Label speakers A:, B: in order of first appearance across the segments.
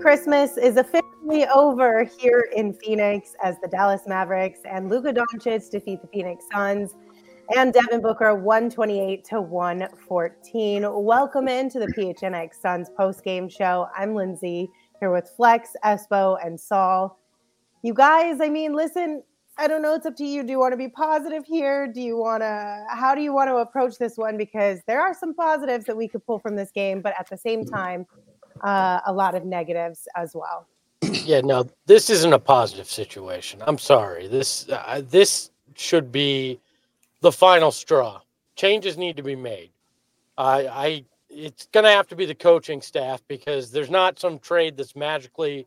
A: Christmas is officially over here in Phoenix as the Dallas Mavericks and Luka Doncic defeat the Phoenix Suns and Devin Booker 128 to 114. Welcome into the PHNX Suns post game show. I'm Lindsay here with Flex, Espo, and Saul. You guys, I mean, listen, I don't know. It's up to you. Do you want to be positive here? Do you want to, how do you want to approach this one? Because there are some positives that we could pull from this game, but at the same mm-hmm. time, uh, a lot of negatives as well.
B: Yeah, no, this isn't a positive situation. I'm sorry. This uh, this should be the final straw. Changes need to be made. I, I it's going to have to be the coaching staff because there's not some trade that's magically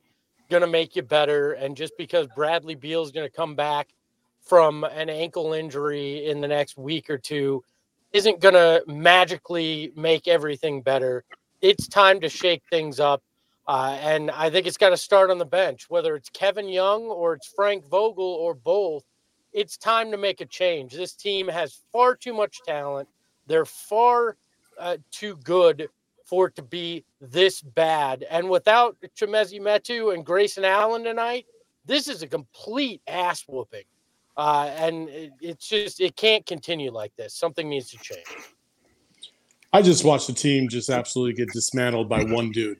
B: going to make you better. And just because Bradley Beal is going to come back from an ankle injury in the next week or two isn't going to magically make everything better it's time to shake things up. Uh, and I think it's got to start on the bench, whether it's Kevin Young or it's Frank Vogel or both. It's time to make a change. This team has far too much talent. They're far uh, too good for it to be this bad. And without Chimezie Metu and Grayson Allen tonight, this is a complete ass whooping. Uh, and it, it's just, it can't continue like this. Something needs to change.
C: I just watched the team just absolutely get dismantled by one dude.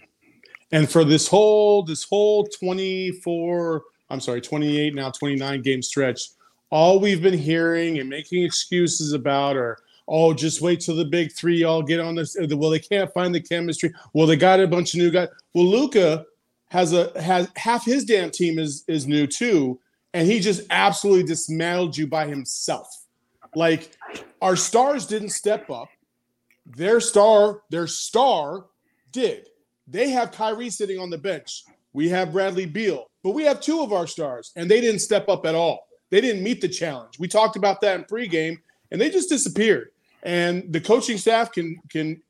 C: And for this whole this whole 24, I'm sorry, 28 now 29 game stretch, all we've been hearing and making excuses about are oh, just wait till the big three all get on this. Uh, well, they can't find the chemistry. Well, they got a bunch of new guys. Well, Luka has a has half his damn team is is new too, and he just absolutely dismantled you by himself. Like our stars didn't step up. Their star, their star did. They have Kyrie sitting on the bench. We have Bradley Beal, but we have two of our stars, and they didn't step up at all. They didn't meet the challenge. We talked about that in pregame, and they just disappeared. And the coaching staff can can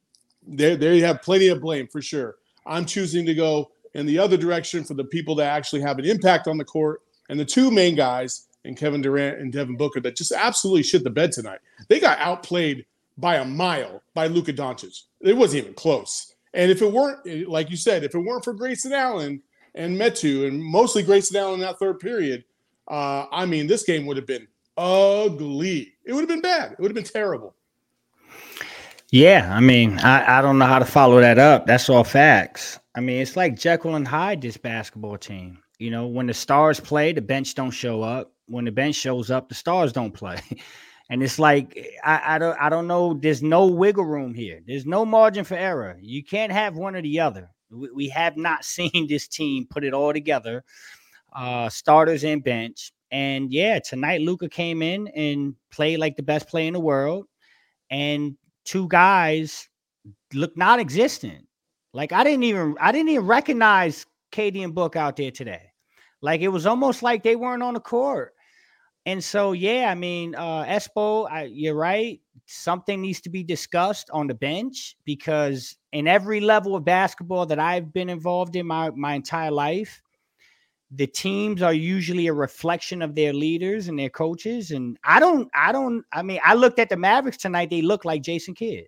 C: they they have plenty of blame for sure. I'm choosing to go in the other direction for the people that actually have an impact on the court, and the two main guys, and Kevin Durant and Devin Booker, that just absolutely shit the bed tonight. They got outplayed by a mile by Luka Doncic. It wasn't even close. And if it weren't, like you said, if it weren't for Grayson Allen and Metu, and mostly Grayson Allen in that third period, uh, I mean, this game would have been ugly. It would have been bad. It would have been terrible.
D: Yeah, I mean, I, I don't know how to follow that up. That's all facts. I mean, it's like Jekyll and Hyde, this basketball team. You know, when the stars play, the bench don't show up. When the bench shows up, the stars don't play. And it's like I, I don't I don't know. There's no wiggle room here. There's no margin for error. You can't have one or the other. We, we have not seen this team put it all together. Uh, starters and bench. And yeah, tonight Luka came in and played like the best player in the world. And two guys look non-existent. Like I didn't even I didn't even recognize KD and Book out there today. Like it was almost like they weren't on the court. And so, yeah, I mean, uh, Espo, I, you're right. Something needs to be discussed on the bench because in every level of basketball that I've been involved in my, my entire life, the teams are usually a reflection of their leaders and their coaches. And I don't, I don't, I mean, I looked at the Mavericks tonight. They look like Jason Kidd.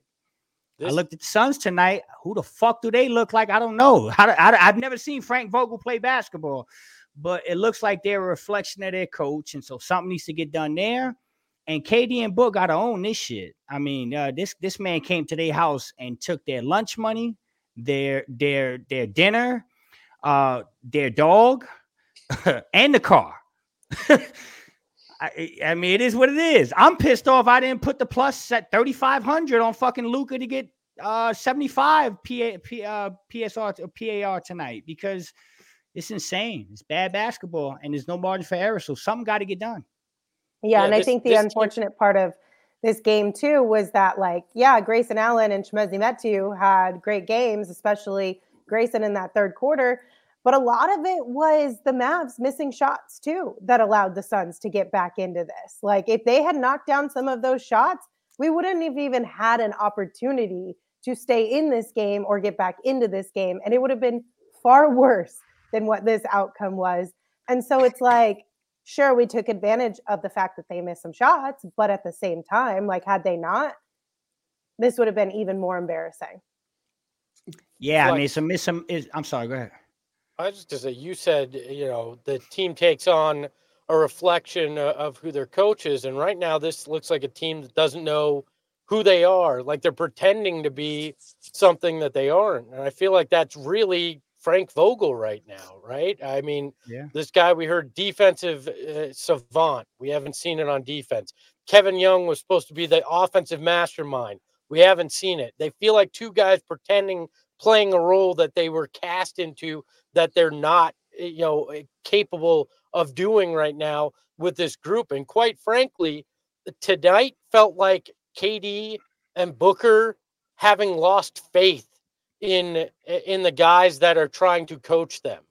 D: This- I looked at the Suns tonight. Who the fuck do they look like? I don't know. I, I, I've never seen Frank Vogel play basketball but it looks like they're a reflection of their coach, and so something needs to get done there. And KD and Book got to own this shit. I mean, uh, this this man came to their house and took their lunch money, their their their dinner, uh, their dog, and the car. I, I, mean, it is what it is. I'm pissed off. I didn't put the plus at 3,500 on fucking Luka to get uh 75 PA, P, uh, PSR PAR tonight because it's insane. It's bad basketball, and there's no margin for error. So something got to get done.
A: Yeah, yeah and this, I think the unfortunate team- part of this game too was that, like, yeah, Grayson Allen and Chimezie Metu had great games, especially Grayson in that third quarter. But a lot of it was the Mavs missing shots too that allowed the Suns to get back into this. Like, if they had knocked down some of those shots, we wouldn't have even had an opportunity to stay in this game or get back into this game. And it would have been far worse than what this outcome was. And so it's like, sure, we took advantage of the fact that they missed some shots, but at the same time, like, had they not, this would have been even more embarrassing.
D: Yeah, I mean, some miss some. Is, I'm sorry. Go ahead.
B: I was just to say, you said you know the team takes on a reflection of who their coach is, and right now this looks like a team that doesn't know who they are. Like they're pretending to be something that they aren't, and I feel like that's really Frank Vogel right now, right? I mean, yeah. this guy we heard defensive uh, savant. We haven't seen it on defense. Kevin Young was supposed to be the offensive mastermind. We haven't seen it. They feel like two guys pretending playing a role that they were cast into that they're not, eh, you know, eh, capable of doing right now with this group. And quite frankly, tonight felt like KD and Booker having lost faith in in the guys that are trying to coach them.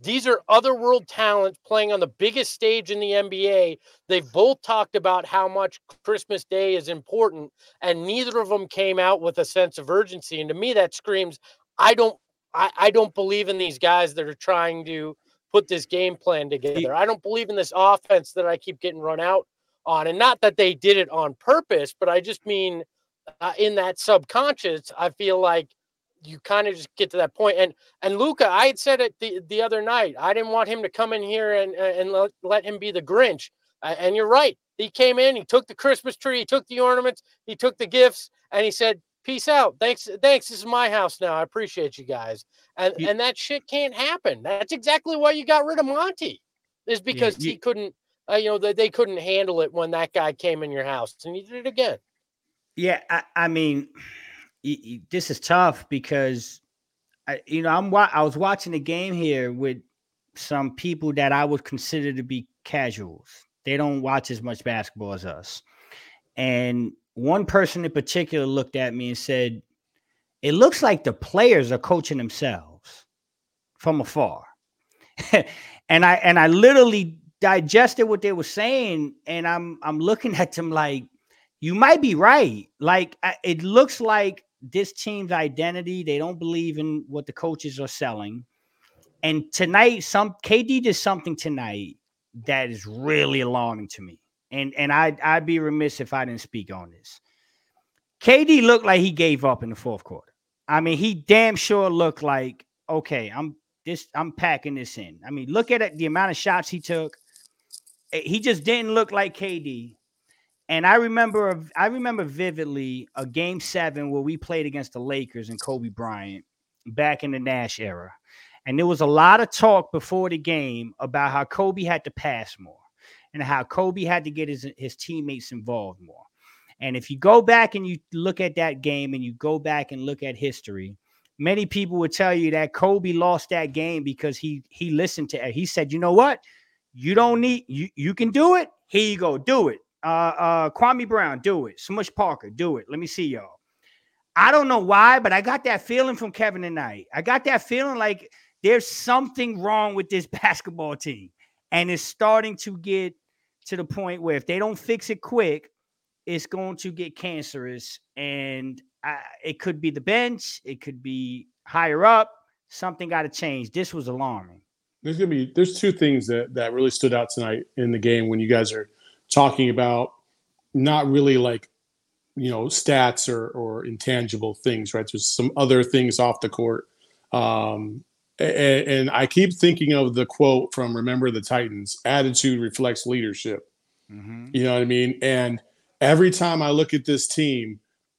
B: These are other world talents playing on the biggest stage in the NBA. They've both talked about how much Christmas Day is important, and neither of them came out with a sense of urgency. And to me, that screams, I don't I, I don't believe in these guys that are trying to put this game plan together. I don't believe in this offense that I keep getting run out on. And not that they did it on purpose, but I just mean uh, in that subconscious, I feel like you kind of just get to that point. And and Luka, I had said it the, the other night. I didn't want him to come in here and and let, let him be the Grinch. And you're right. He came in, he took the Christmas tree, he took the ornaments, he took the gifts, and he said, "Peace out. Thanks, thanks. This is my house now. I appreciate you guys." And and that shit can't happen. That's exactly why you got rid of Monty, is because yeah, he couldn't. Uh, you know, they, they couldn't handle it when that guy came in your house, and you did it again.
D: Yeah, I, I mean this is tough because I, you know I'm I was watching the game here with some people that I would consider to be casuals. They don't watch as much basketball as us. And one person in particular looked at me and said, "It looks like the players are coaching themselves from afar." and I and I literally digested what they were saying and I'm I'm looking at them like you might be right. Like it looks like this team's identity. They don't believe in what the coaches are selling. And tonight, some KD did something tonight that is really alarming to me. And and I I'd be remiss if I didn't speak on this. KD looked like he gave up in the fourth quarter. I mean, he damn sure looked like, okay, I'm this, I'm packing this in. I mean, look at it, the amount of shots he took. Eh, he just didn't look like KD. And I remember, I remember vividly a game seven where we played against the Lakers and Kobe Bryant back in the Nash era. And there was a lot of talk before the game about how Kobe had to pass more and how Kobe had to get his, his teammates involved more. And if you go back and you look at that game and you go back and look at history, many people would tell you that Kobe lost that game because he he listened to he said, "You know what? You don't need you you can do it. Here you go, do it." Uh, uh, Kwame Brown, do it. Smush Parker, do it. Let me see y'all. I don't know why, but I got that feeling from Kevin tonight. I got that feeling like there's something wrong with this basketball team, and it's starting to get to the point where if they don't fix it quick, it's going to get cancerous, and I, it could be the bench, it could be higher up. Something got to change. This was alarming.
C: There's gonna be there's two things that that really stood out tonight in the game when you guys are talking about not really like you know stats or or intangible things right? There's some other things off the court. Um and, and, i keep thinking of the quote from remember the titans attitude reflects leadership. Mm-hmm. you know what i mean? And every time i look at this team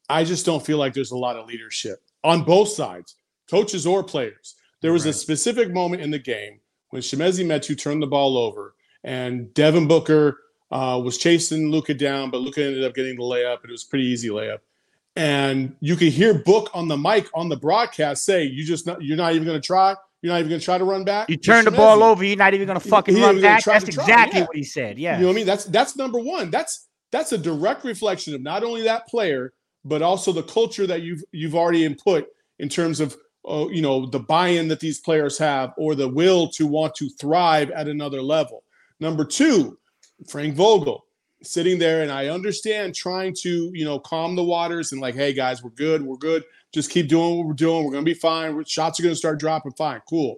C: i just don't feel like there's a lot of leadership on both sides coaches or players. There was right. a specific moment in the game when Chimezie Metu turned the ball over and Devin Booker uh, was chasing Luka down, but Luka ended up getting the layup, and it was a pretty easy layup. And you could hear Book on the mic on the broadcast say, "You just not, you're not even going to try. You're not even going to try to run back.
D: You turn the ball over. You're not even going to fucking run back. That's exactly yeah. what he said. Yeah,
C: you know what I mean. That's that's number one. That's that's a direct reflection of not only that player, but also the culture that you've you've already input in terms of uh, you know the buy-in that these players have or the will to want to thrive at another level. Number two, Frank Vogel sitting there, and I understand trying to, you know, calm the waters and like, hey guys, we're good, we're good. Just keep doing what we're doing. We're gonna be fine. Shots are gonna start dropping. Fine, cool.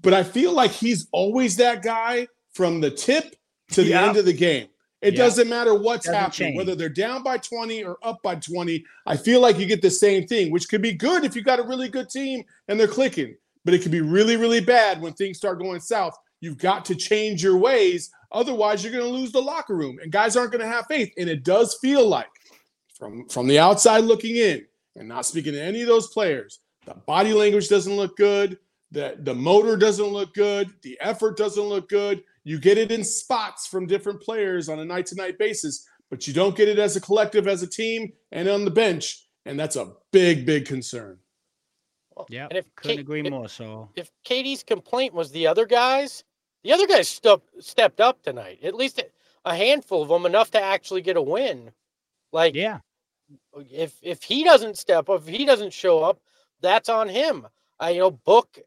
C: But I feel like he's always that guy from the tip to the yeah. end of the game. It yeah. doesn't matter what's doesn't happening, change. whether they're down by 20 or up by 20. I feel like you get the same thing, which could be good if you got a really good team and they're clicking. but it can be really, really bad when things start going south. You've got to change your ways. Otherwise, you're going to lose the locker room and guys aren't going to have faith. And it does feel like, from, from the outside looking in and not speaking to any of those players, the body language doesn't look good. The, the motor doesn't look good. The effort doesn't look good. You get it in spots from different players on a night to night basis, but you don't get it as a collective, as a team, and on the bench. And that's a big, big concern.
D: Yeah,
B: and if
D: couldn't
B: K-
D: agree
B: if-
D: more. So
B: If KD's complaint was the other guys, the other guys step, stepped up tonight. At least a handful of them, enough to actually get a win. Like,
D: yeah,
B: if if he doesn't step up, if he doesn't show up, that's on him. I you know book.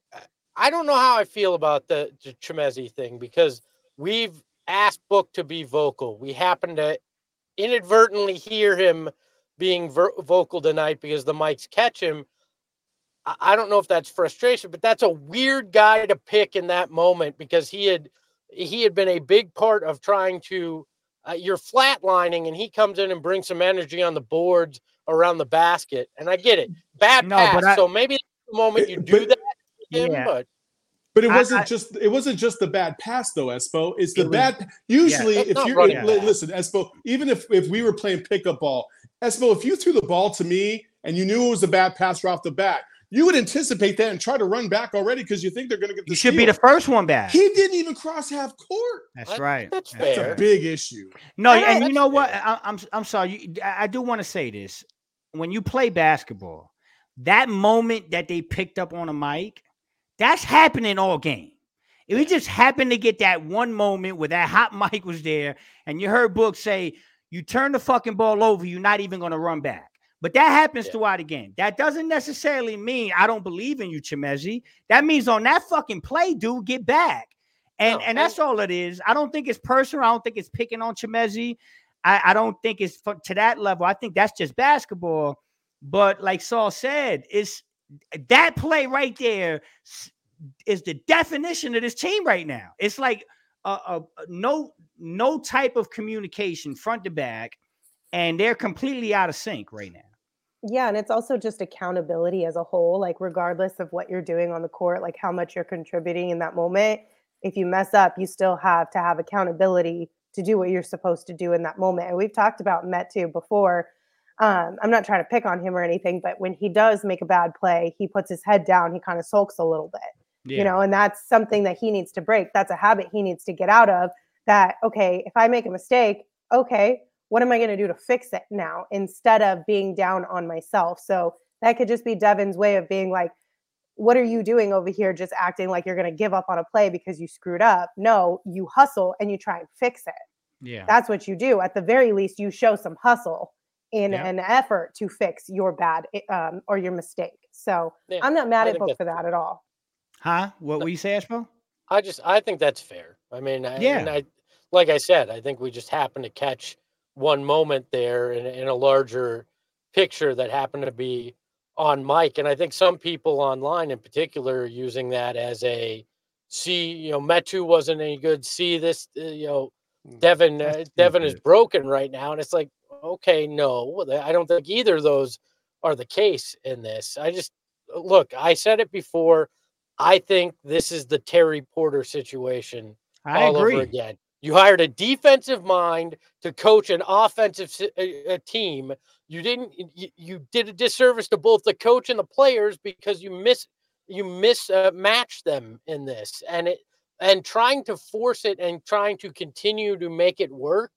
B: I don't know how I feel about the, the Chimezie thing because we've asked Book to be vocal. We happen to inadvertently hear him being ver- vocal tonight because the mics catch him. I, I don't know if that's frustration, but that's a weird guy to pick in that moment because he had he had been a big part of trying to uh, you're flatlining and he comes in and brings some energy on the boards around the basket. And I get it. Bad
D: No,
B: pass.
D: I-
B: so maybe the moment you
C: But-
B: do that him,
D: Yeah.
B: but
C: But it wasn't
D: I-
C: just it wasn't just the bad pass though, Espo. It's the
D: It was-
C: bad. Usually,
B: That's
C: if you're
B: running
C: li-
B: back.
C: listen, Espo, even if if we were playing pickup ball, Espo, if you threw the ball to me and you knew it was a bad pass right off the bat, you would anticipate that and try to run back already because you think they're going to get the
D: you should be the first one back.
C: He didn't even cross half court.
D: That's
B: I-
D: right.
B: that's
C: That's
B: Fair.
C: a big issue.
D: No,
A: I
D: and you
B: that's
D: know what?
B: fair.
D: I, I'm I'm sorry. You, I I do want to say this. When you play basketball, that moment that they picked up on a mic, that's happening all game. If we just happened to get that one moment where that hot mic was there, and you heard Book say, "You turn the fucking ball over, you're not even going to run back." But that happens
B: Yeah.
D: throughout the game. That doesn't necessarily mean I don't believe in you, Chimezie. That means on that fucking play, dude, get back. And
B: No,
D: and that's all it is. I don't think it's personal. I don't think it's picking on Chimezie. I, I don't think it's to that level. I think that's just basketball. But like Saul said, it's that play right there is the definition of this team right now. It's like a, a, a no no type of communication front to back, and they're completely out of sync right now.
A: Yeah, and it's also just accountability as a whole, like regardless of what you're doing on the court, like how much you're contributing in that moment. If you mess up, you still have to have accountability to do what you're supposed to do in that moment. And we've talked about Metu before. Um, I'm not trying to pick on him or anything, but when he does make a bad play, he puts his head down, he kind of sulks a little bit
D: Yeah.
A: you know and that's something that he needs to break that's a habit he needs to get out of that okay if i make a mistake okay what am i going to do to fix it now instead of being down on myself so that could just be devin's way of being like what are you doing over here just acting like you're going to give up on a play because you screwed up no you hustle and you try and fix it
D: yeah.
A: that's what you do at the very least you show some hustle in
D: Yeah.
A: an effort to fix your bad um, or your mistake so
B: Yeah,
A: i'm not mad
B: I
A: at
B: think
A: book for that at all
D: Huh? What were you say, Espo?
B: I just I think that's fair. I mean, I,
D: Yeah.
B: and I like I said, I think we just happened to catch one moment there in, in a larger picture that happened to be on mic, and I think some people online, in particular, are using that as a see. You know, Metu wasn't any good. See this, uh, you know, Devin uh, Devin is broken right now, and it's like, okay, no, I don't think either of those are the case in this. I just look. I said it before. I think this is the Terry Porter situation
D: I
B: all
D: agree.
B: over again. You hired a defensive mind to coach an offensive team. You didn't. You, you did a disservice to both the coach and the players because you miss you miss uh, them in this, and it and trying to force it and trying to continue to make it work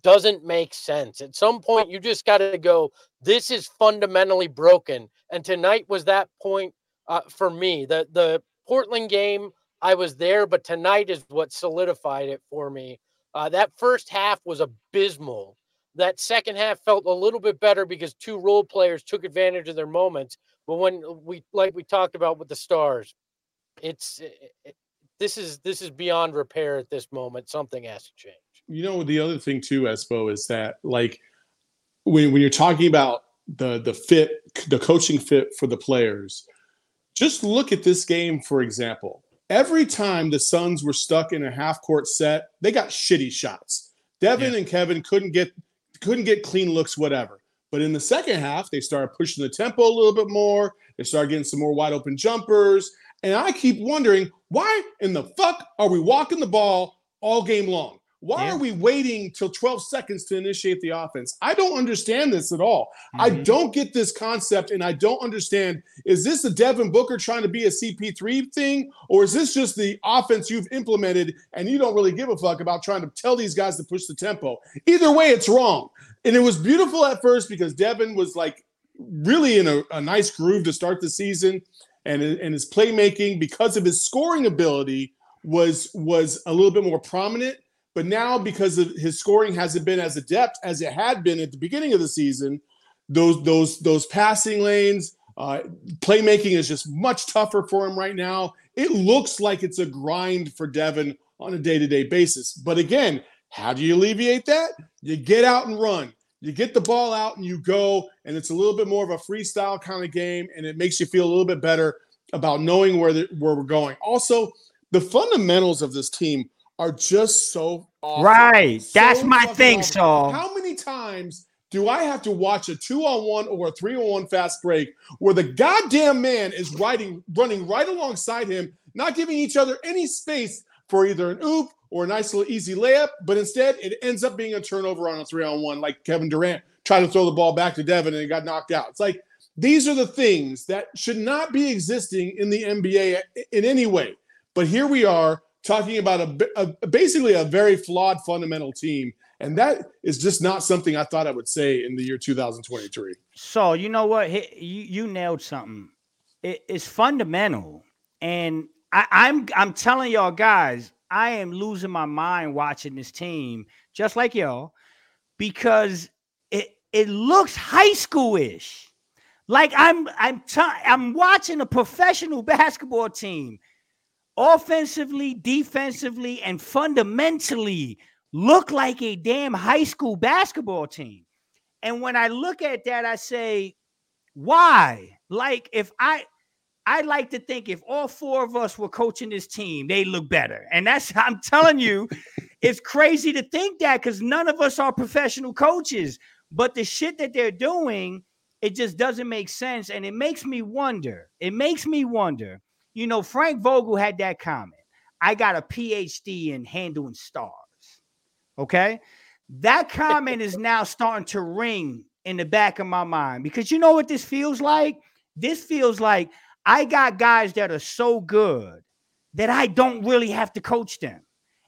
B: doesn't make sense. At some point, you just got to go. This is fundamentally broken, and tonight was that point uh, for me. The the Portland game, I was there, but tonight is what solidified it for me. Uh, that first half was abysmal. That second half felt a little bit better because two role players took advantage of their moments. But when we, like we talked about with the stars, it's it, it- this is this is beyond repair at this moment. Something has to change.
C: you know the other thing too espo is that like when, when you're talking about the the fit the coaching fit for the players just look at this game for example every time the suns were stuck in a half court set they got shitty shots. Devin and kevin couldn't get couldn't get clean looks whatever. But in the second half they started pushing the tempo a little bit more. They started getting some more wide open jumpers. And I keep wondering why in the fuck are we walking the ball all game long? Why yeah. are we waiting till 12 seconds to initiate the offense? I don't understand this at all. Mm-hmm. I don't get this concept, and I don't understand. Is this a Devin Booker trying to be a CP3 thing, or is this just the offense you've implemented and you don't really give a fuck about trying to tell these guys to push the tempo? Either way, it's wrong. And it was beautiful at first because Devin was like really in a, a nice groove to start the season, and, and his playmaking because of his scoring ability was was a little bit more prominent but now, because his scoring hasn't been as adept as it had been at the beginning of the season, those those those passing lanes, uh, playmaking is just much tougher for him right now. It looks like it's a grind for Devin on a day-to-day basis. But again, how do you alleviate that? You get out and run. You get the ball out and you go, and it's a little bit more of a freestyle kind of game, and it makes you feel a little bit better about knowing where the, where we're going. Also, the fundamentals of this team are just so awful.
D: Right. So That's my thing, So
C: How many times do I have to watch a two on one or a three on one fast break where the goddamn man is riding, running right alongside him, not giving each other any space for either an oop or a nice little easy layup, but instead it ends up being a turnover on a three on one, like Kevin Durant tried to throw the ball back to Devin and it got knocked out. It's like these are the things that should not be existing in the NBA in any way. But here we are talking about a, a, basically a very flawed fundamental team. And that is just not something I thought I would say in the year 2023.
D: So, you know what? You, you nailed something. It, it's fundamental. And I, I'm I'm telling y'all guys, I am losing my mind watching this team, just like y'all, because it it looks high schoolish. Like I'm I'm t- I'm watching a professional basketball team offensively, defensively, and fundamentally look like a damn high school basketball team. And when I look at that, I say, why? Like, if I, I like to think if all four of us were coaching this team, they look better. And that's, I'm telling you, it's crazy to think that because none of us are professional coaches. But the shit that they're doing, it just doesn't make sense. And it makes me wonder, it makes me wonder you know, Frank Vogel had that comment. I got a PhD in handling stars. Okay. That comment is now starting to ring in the back of my mind because you know what this feels like? This feels like I got guys that are so good that I don't really have to coach them.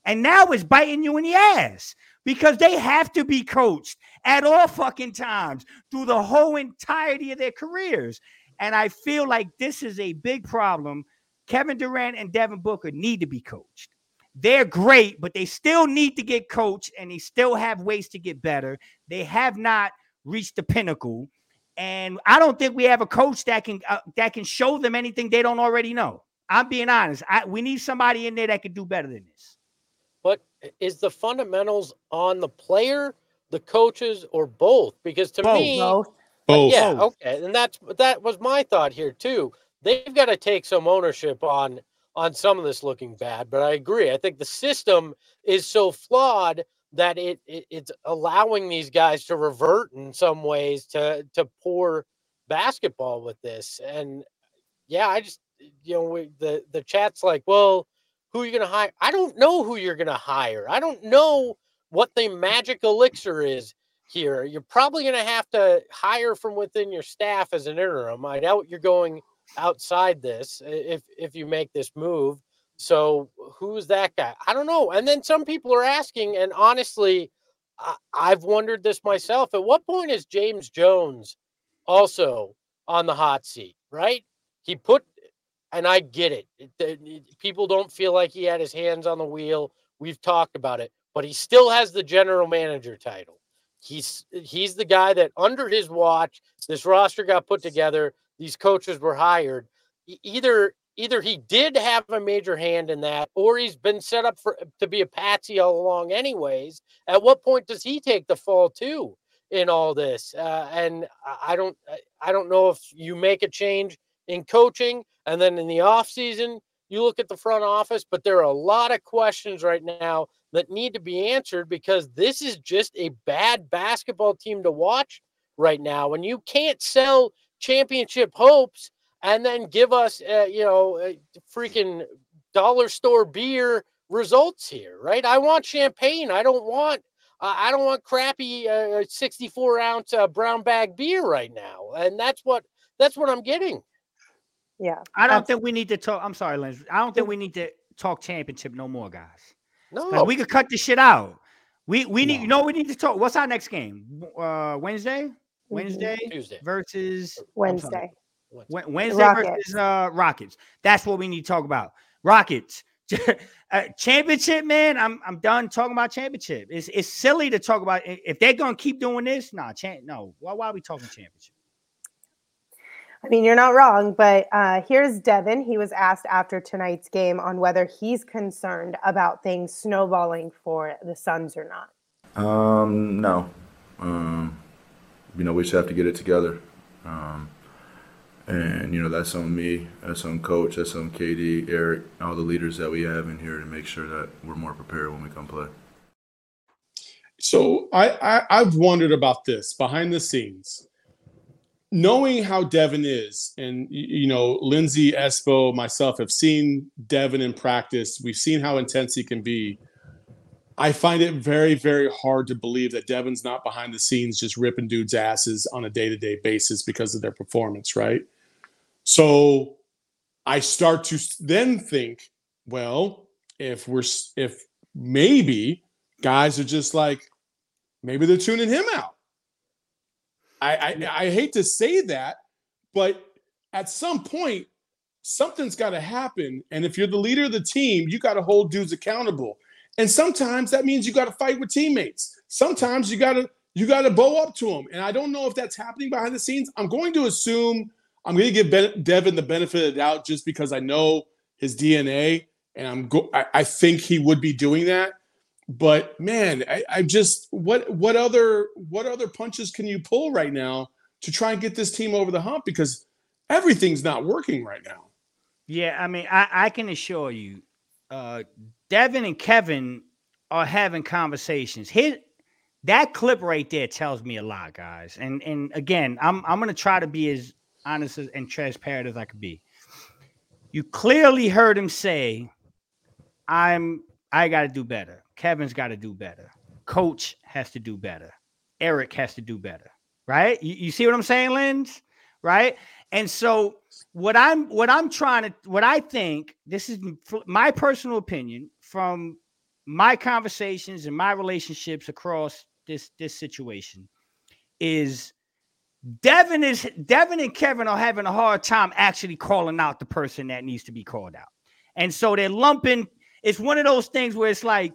D: And now it's biting you in the ass because they have to be coached at all fucking times through the whole entirety of their careers. And I feel like this is a big problem Kevin Durant and Devin Booker need to be coached. They're great, but they still need to get coached and they still have ways to get better. They have not reached the pinnacle. And I don't think we have a coach that can uh, that can show them anything they don't already know. I'm being honest. I, we need somebody in there that can do better than this.
B: But is the fundamentals on the player, the coaches, or both? Because to
A: both.
B: me,
A: both.
C: Both.
B: Yeah, okay, and that's that was my thought here too they've got to take some ownership on on some of this looking bad. But I agree. I think the system is so flawed that it, it, it's allowing these guys to revert in some ways to to poor basketball with this. And yeah, I just you know we, the the chat's like, well, who are you going to hire? I don't know who you're going to hire. I don't know what the magic elixir is here. You're probably going to have to hire from within your staff as an interim. I doubt you're going outside this if if you make this move. So who's that guy? I don't know. And then some people are asking, and honestly, I, I've wondered this myself. At what point is James Jones also on the hot seat? Right? He put, and I get it. it, it people don't feel like he had his hands on the wheel. We've talked about it, but he still has the general manager title. He's he's the guy that under his watch this roster got put together these coaches were hired, either either he did have a major hand in that or he's been set up for to be a patsy all along anyways at what point does he take the fall too in all this? Uh, and i don't i don't know if you make a change in coaching and then in the off season you look at the front office but there are a lot of questions right now that need to be answered because this is just a bad basketball team to watch right now and you can't sell championship hopes and then give us, uh, you know, uh, freaking dollar store beer results here, right? I want champagne. I don't want. Uh, I don't want crappy uh, 64 ounce uh, brown bag beer right now, and that's what that's what I'm getting.
A: Yeah,
D: I don't think we need to talk. I'm sorry, Lens. I don't think we need to talk championship no more, guys.
B: No,
D: Like, we could cut this shit out. We we need you know we need to talk. What's our next game? Uh Wednesday? Wednesday
B: Tuesday.
D: versus I'm
A: Wednesday.
D: Wednesday
A: Rockets.
D: versus uh Rockets. That's what we need to talk about. Rockets. uh, championship, man. I'm I'm done talking about championship. It's it's silly to talk about if they're gonna keep doing this. Nah, champ. No. Why why are we talking championship?
A: I mean, you're not wrong, but uh, here's Devin. He was asked after tonight's game on whether he's concerned about things snowballing for the Suns or not.
E: Um, no. Um, you know, we just have to get it together. Um, and, you know, that's on me, that's on coach, that's on KD, Eric, all the leaders that we have in here to make sure that we're more prepared when we come play.
C: So I, I I've wondered about this behind the scenes. Knowing how Devin is, and you know, Lindsay, Espo, myself have seen Devin in practice. We've seen how intense he can be. I find it very, very hard to believe that Devin's not behind the scenes just ripping dudes' asses on a day-to-day basis because of their performance, right? So I start to then think, well, if we're if maybe guys are just like maybe they're tuning him out. I, I I hate to say that, but at some point something's got to happen. And if you're the leader of the team, you got to hold dudes accountable. And sometimes that means you got to fight with teammates. Sometimes you got to you got to bow up to them. And I don't know if that's happening behind the scenes. I'm going to assume I'm going to give ben, Devin the benefit of the doubt just because I know his DNA, and I'm go. I, I think he would be doing that but man I, I just what what other what other punches can you pull right now to try and get this team over the hump because everything's not working right now
D: Yeah, I mean, I, I can assure you, uh, Devin and Kevin are having conversations. His that clip right there tells me a lot, guys. And and again, I'm I'm gonna try to be as honest and transparent as I could be. You clearly heard him say, "I'm I got to do better. Kevin's got to do better. Coach has to do better. Eric has to do better." Right? You, you see what I'm saying, Lens? Right? And so what I'm what I'm trying to what I think this is my personal opinion from my conversations and my relationships across this this situation is Devin is Devin and Kevin are having a hard time actually calling out the person that needs to be called out. And so they're lumping it's one of those things where it's like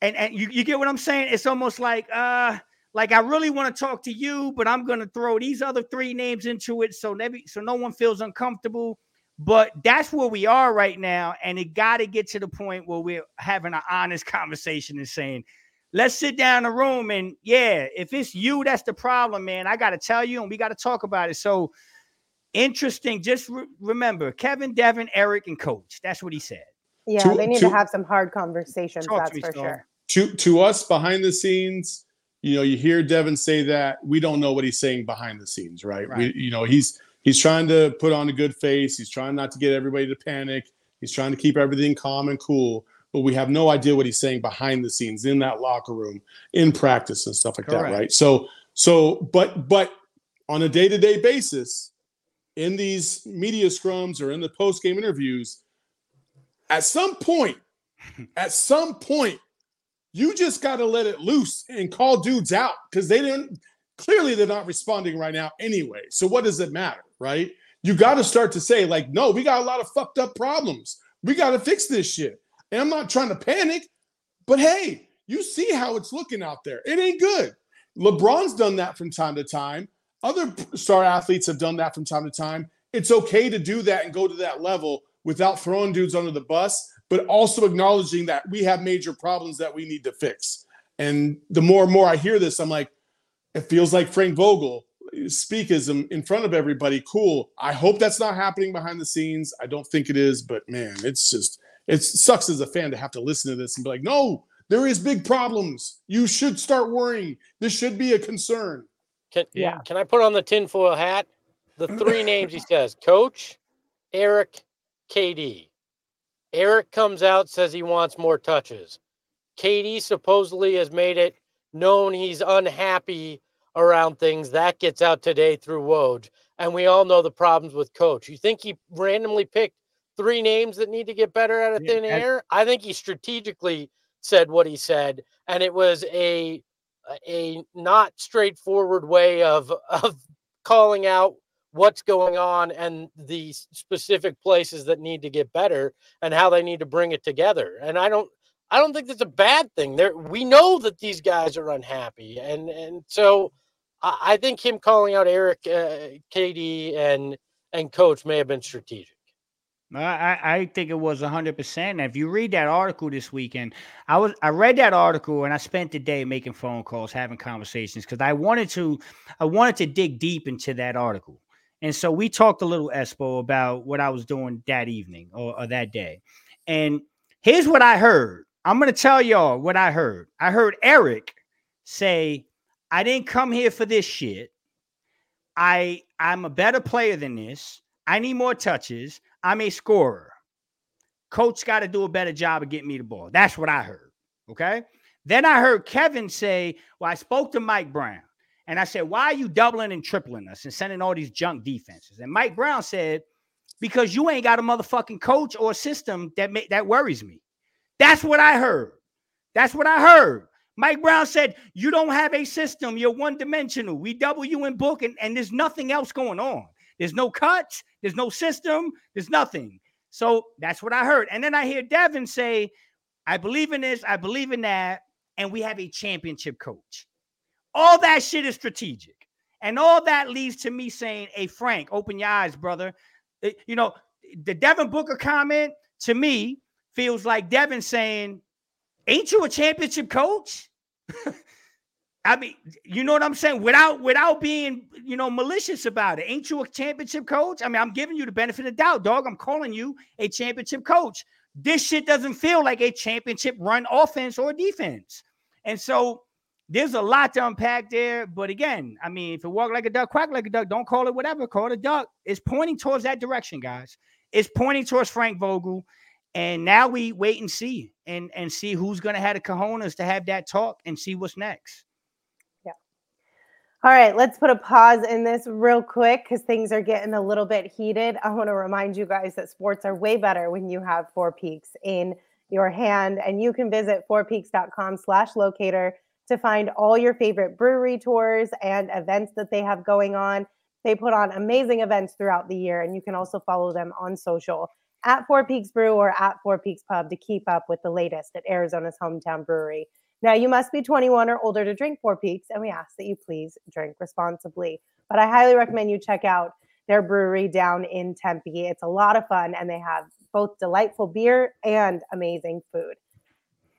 D: and, and you, you get what I'm saying? It's almost like uh like I really want to talk to you, but I'm gonna throw these other three names into it so maybe so no one feels uncomfortable. But that's where we are right now, and it got to get to the point where we're having an honest conversation and saying, "Let's sit down in a room and yeah, if it's you that's the problem, man, I got to tell you, and we got to talk about it." So interesting. Just re- remember, Kevin, Devin, Eric, and Coach. That's what he said.
A: Yeah,
C: To-
A: they need
C: to-
A: to have some hard conversations.
D: To
A: that's
D: me,
A: for
D: Storm.
A: sure.
C: to to us behind the scenes you know you hear devin say that we don't know what he's saying behind the scenes right,
D: Right.
C: We, you know he's he's trying to put on a good face. He's trying not to get everybody to panic. He's trying to keep everything calm and cool but we have no idea what he's saying behind the scenes in that locker room in practice and stuff like
D: Correct.
C: that right? So so but but on a day-to-day basis in these media scrums or in the post-game interviews at some point at some point you just got to let it loose and call dudes out because they didn't clearly they're not responding right now anyway. So what does it matter right? You got to start to say like no we got a lot of fucked up problems. We got to fix this shit. And i'm not trying to panic but hey you see how it's looking out there. It ain't good. Lebron's done that from time to time. Other star athletes have done that from time to time. It's okay to do that and go to that level without throwing dudes under the bus but also acknowledging that we have major problems that we need to fix. And the more and more I hear this, I'm like, it feels like Frank Vogel speakism in front of everybody. Cool. I hope that's not happening behind the scenes. I don't think it is, but man, it's just it sucks as a fan to have to listen to this and be like, no, there is big problems. You should start worrying. This should be a concern.
B: Can
A: Yeah.
B: can I put on the tinfoil hat? the three names he says Coach, Eric, KD. Eric comes out, says he wants more touches. KD supposedly has made it known he's unhappy around things. That gets out today through Woj. And we all know the problems with coach. You think he randomly picked three names that need to get better out of thin yeah, air? I think he strategically said what he said, and it was a a not straightforward way of of calling out what's going on and the specific places that need to get better and how they need to bring it together. And I don't I don't think that's a bad thing. There we know that these guys are unhappy, and and so I, I think him calling out Eric, uh, and and coach may have been strategic.
D: I, I think it was 100%. If you read that article this weekend, I was I read that article and I spent the day making phone calls, having conversations because I wanted to I wanted to dig deep into that article. And so we talked a little Espo about what I was doing that evening or, or that day. And here's what I heard. I'm going to tell y'all what I heard. I heard Eric say, "I didn't come here for this shit. I I'm a better player than this. I need more touches. I'm a scorer. Coach got to do a better job of getting me the ball. That's what I heard. Okay. Then I heard Kevin say, Well, I spoke to Mike Brown and I said, Why are you doubling and tripling us and sending all these junk defenses? And Mike Brown said, Because you ain't got a motherfucking coach or system that, ma- that worries me. That's what I heard. That's what I heard. Mike Brown said, You don't have a system. You're one dimensional. We double you in book, and, and there's nothing else going on. There's no cuts, there's no system, there's nothing. So that's what I heard. And then I hear Devin say, I believe in this, I believe in that, and we have a championship coach. All that shit is strategic. And all that leads to me saying, Hey, Frank, open your eyes, brother. Eh, you know, the Devin Booker comment to me feels like Devin saying, Ain't you a championship coach? I mean, you know what I'm saying? Without without being, you know, malicious about it. Ain't you a championship coach? I mean, I'm giving you the benefit of the doubt, dog. I'm calling you a championship coach. This shit doesn't feel like a championship run offense or defense. And so there's a lot to unpack there. But again, I mean, if it walk like a duck, quack like a duck, don't call it whatever, call it a duck. It's pointing towards that direction, guys. It's pointing towards Frank Vogel. And now we wait and see and, and see who's gonna have the cojones to have that talk and see what's next. Yeah.
A: All right, let's put a pause in this real quick because things are getting a little bit heated. I want to remind you guys that sports are way better when you have Four Peaks in your hand, and you can visit fourpeaks.com slash locator to find all your favorite brewery tours and events that they have going on. They put on amazing events throughout the year, and you can also follow them on social at Four Peaks Brew or at Four Peaks Pub to keep up with the latest at Arizona's hometown brewery. Now, you must be 21 or older to drink Four Peaks, and we ask that you please drink responsibly. But I highly recommend you check out their brewery down in Tempe. It's a lot of fun, and they have both delightful beer and amazing food.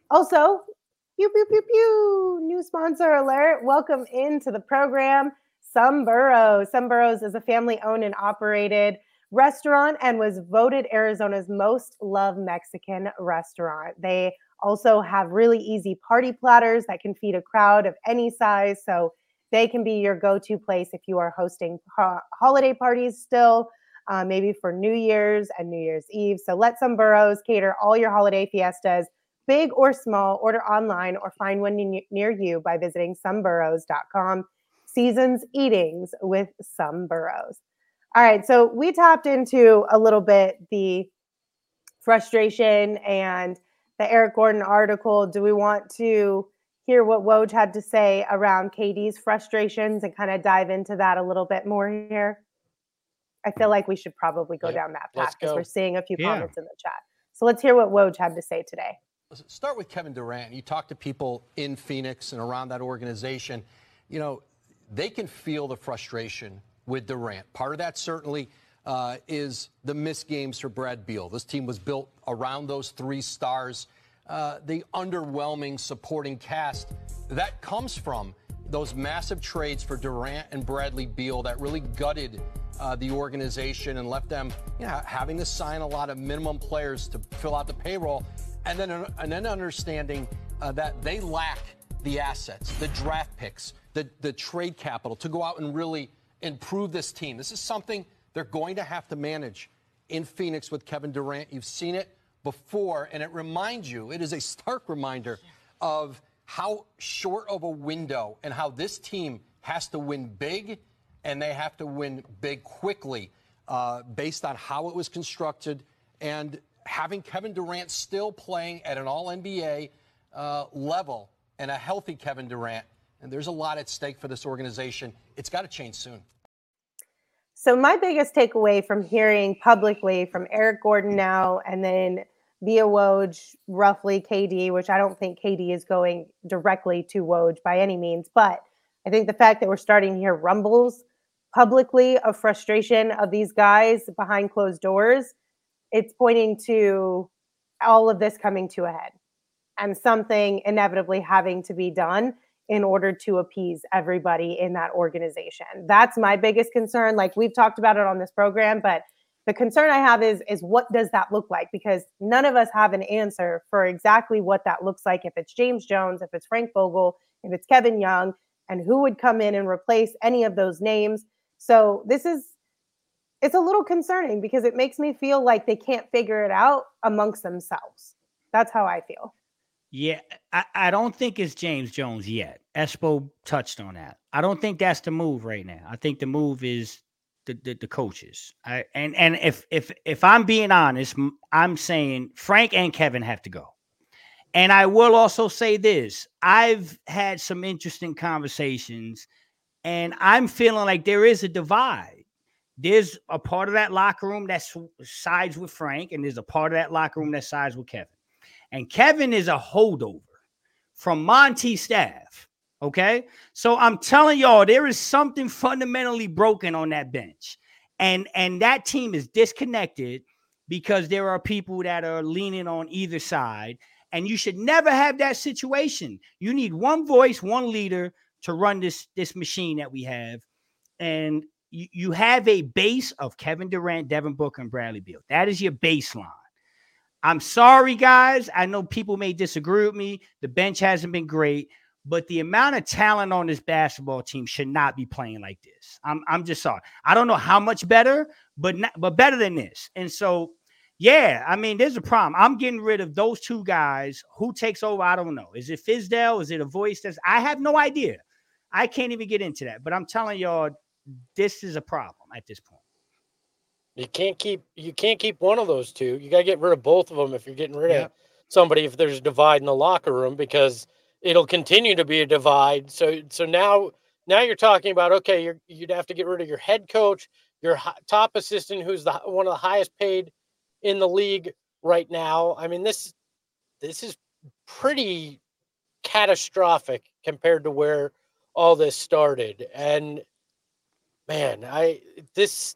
A: Also, pew, pew, pew, pew, new sponsor alert. Welcome into the program, Someburros. Some Burros is a family owned and operated restaurant and was voted Arizona's most loved Mexican restaurant. They also have really easy party platters that can feed a crowd of any size. So they can be your go to place if you are hosting ho- holiday parties still, uh, maybe for New Year's and New Year's Eve. So let Someburros cater all your holiday fiestas, big or small. Order online or find one near you by visiting someburros.com. Seasons eatings with Someburros. All right, so we tapped into a little bit the frustration and the Eric Gordon article, do we want to hear what Woj had to say around KD's frustrations and kind of dive into that a little bit more here? I feel like we should probably go down that path because we're seeing a few yeah. comments in the chat. So let's hear what Woj had to say today.
F: Let's Start with Kevin Durant. You talk to people in Phoenix and around that organization. You know, they can feel the frustration with Durant. Part of that certainly uh, is the missed games for Brad Beal. This team was built around those three stars. Uh, the underwhelming supporting cast that comes from those massive trades for Durant and Bradley Beal that really gutted uh, the organization and left them, you know, having to sign a lot of minimum players to fill out the payroll, and then and then understanding uh, that they lack the assets, the draft picks, the the trade capital to go out and really improve this team. This is something they're going to have to manage in Phoenix with Kevin Durant. You've seen it before, and it reminds you, it is a stark reminder of how short of a window and how this team has to win big and they have to win big quickly uh, based on how it was constructed and having Kevin Durant still playing at an all NBA uh, level and a healthy Kevin Durant. And there's a lot at stake for this organization. It's got to change soon.
A: So, my biggest takeaway from hearing publicly from Eric Gordon now and then via Woj, roughly KD, which I don't think KD is going directly to Woj by any means, but I think the fact that we're starting to hear rumbles publicly of frustration of these guys behind closed doors, it's pointing to all of this coming to a head and something inevitably having to be done in order to appease everybody in that organization. That's my biggest concern. Like we've talked about it on this program, but the concern I have is is what does that look like? Because none of us have an answer for exactly what that looks like. If it's James Jones, if it's Frank Vogel, if it's Kevin Young, and who would come in and replace any of those names. So this is it's a little concerning because it makes me feel like they can't figure it out amongst themselves. That's how I feel.
D: Yeah, I, I don't think it's James Jones yet. Espo touched on that. I don't think that's the move right now. I think the move is the, the, the coaches. I, and and if if if I'm being honest, I'm saying Frank and Kevin have to go. And I will also say this: I've had some interesting conversations, and I'm feeling like there is a divide. There's a part of that locker room that sides with Frank, and there's a part of that locker room that sides with Kevin. And Kevin is a holdover from Monty's staff. Okay. So I'm telling y'all, there is something fundamentally broken on that bench. And and that team is disconnected because there are people that are leaning on either side. And you should never have that situation. You need one voice, one leader to run this this machine that we have. And you, you have a base of Kevin Durant, Devin Booker, and Bradley Beal. That is your baseline. I'm sorry, guys. I know people may disagree with me. The bench hasn't been great, but the amount of talent on this basketball team should not be playing like this. I'm, I'm just sorry. I don't know how much better, but not, but better than this. And so, yeah, I mean, there's a problem. I'm getting rid of those two guys. Who takes over? I don't know. Is it Fizdale? Is it a voice that's? I have no idea. I can't even get into that. But I'm telling y'all, this is a problem at this point.
B: You can't keep you can't keep one of those two. You got to get rid of both of them if you're getting rid of somebody. If there's a divide in the locker room, because it'll continue to be a divide. So so now now you're talking about okay, you're, you'd have to get rid of your head coach, your top assistant, who's the one of the highest paid in the league right now. I mean this this is pretty catastrophic compared to where all this started. And man, I this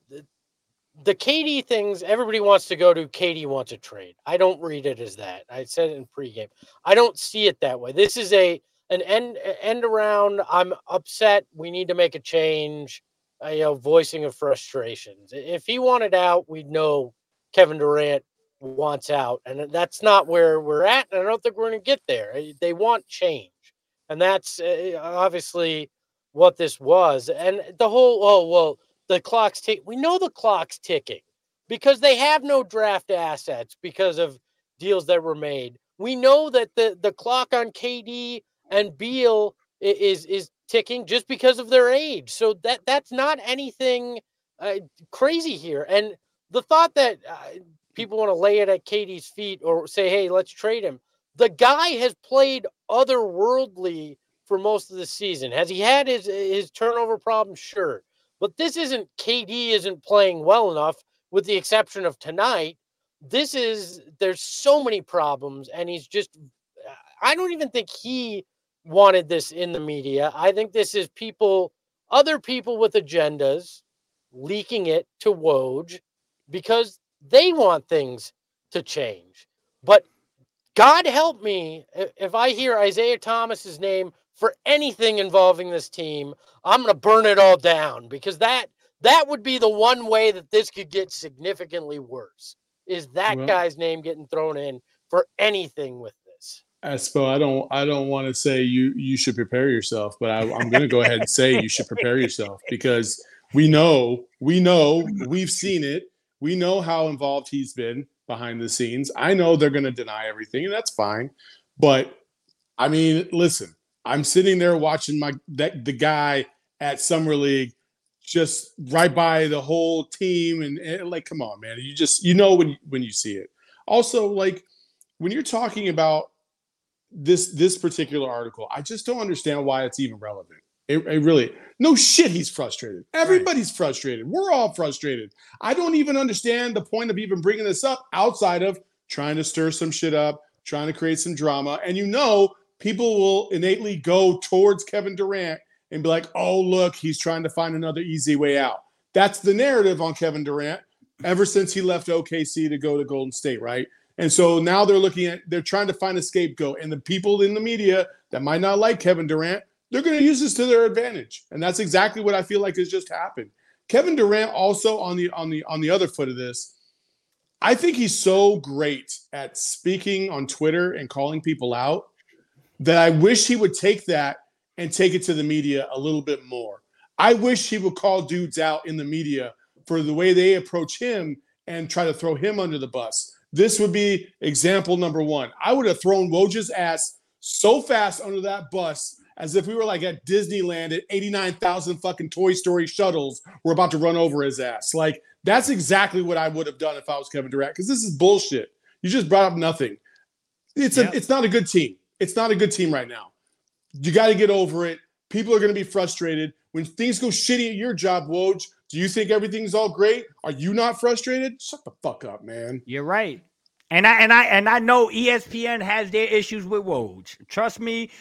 B: the KD things, everybody wants to go to KD wants a trade. I don't read it as that. I said it in pregame. I don't see it that way. This is a an end end around. I'm upset. We need to make a change. Uh, you know, voicing of frustrations. If he wanted out, we'd know Kevin Durant wants out, and that's not where we're at. And I don't think we're going to get there. They want change, and that's uh, obviously what this was. And the whole oh well the clock's ticking. We know the clock's ticking because they have no draft assets because of deals that were made. We know that the the clock on KD and Beal is is ticking just because of their age. So that that's not anything uh, crazy here. And the thought that uh, people want to lay it at KD's feet or say, "Hey, let's trade him." The guy has played otherworldly for most of the season. Has he had his his turnover problem? Sure. But this isn't KD isn't playing well enough, with the exception of tonight. This is there's so many problems, and he's just. I don't even think he wanted this in the media. I think this is people, other people with agendas, leaking it to Woj because they want things to change. But God help me if I hear Isaiah Thomas's name for anything involving this team, I'm going to burn it all down because that that would be the one way that this could get significantly worse. Is that well, guy's name getting thrown in for anything with this?
C: Espo, I don't I don't want to say you you should prepare yourself, but I, I'm going to go ahead and say you should prepare yourself because We know, we know, we've seen it. We know how involved he's been behind the scenes. I know they're going to deny everything, and that's fine. But I mean, listen, I'm sitting there watching my that the guy at summer league just right by the whole team, and, and like, come on, man, you just you know when when you see it. Also, like when you're talking about this this particular article, I just don't understand why it's even relevant. It, it really no shit. He's frustrated. Everybody's right. frustrated. We're all frustrated. I don't even understand the point of even bringing this up outside of trying to stir some shit up, trying to create some drama. And you know, people will innately go towards Kevin Durant and be like, "Oh, look, he's trying to find another easy way out." That's the narrative on Kevin Durant ever since he left OKC to go to Golden State, right? And so now they're looking at they're trying to find a scapegoat, and the people in the media that might not like Kevin Durant, they're going to use this to their advantage, and that's exactly what I feel like has just happened. Kevin Durant also on the on the on the other foot of this, I think he's so great at speaking on Twitter and calling people out that I wish he would take that and take it to the media a little bit more. I wish he would call dudes out in the media for the way they approach him and try to throw him under the bus. This would be example number one. I would have thrown Woj's ass so fast under that bus as if we were like at Disneyland at 89,000 fucking Toy Story shuttles. We're about to run over his ass. Like, that's exactly what I would have done if I was Kevin Durant because this is bullshit. You just brought up nothing. It's a, it's not a good team. It's not a good team right now. You got to get over it. People are going to be frustrated when things go shitty at your job, Woj. Do you think everything's all great? Are you not frustrated? Shut the fuck up, man.
D: You're right. And I and I and I know ESPN has their issues with Woj. Trust me.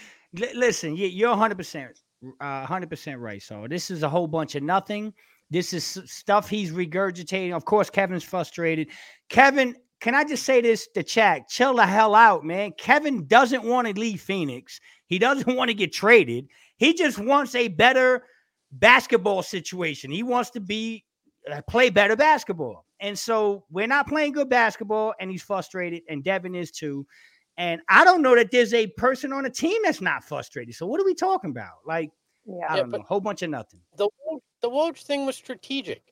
D: L- listen, you're 100 percent, uh, 100 percent right. So this is a whole bunch of nothing. This is stuff he's regurgitating. Of course, Kevin's frustrated. Kevin, can I just say this to chat? Chill the hell out, man. Kevin doesn't want to leave Phoenix. He doesn't want to get traded. He just wants a better basketball situation. He wants to be uh, play better basketball. And so we're not playing good basketball, and he's frustrated, and Devin is too. And I don't know that there's a person on a team that's not frustrated. So what are we talking about? Like, yeah, I don't yeah, know, a whole bunch of nothing.
B: The the Woj thing was strategic.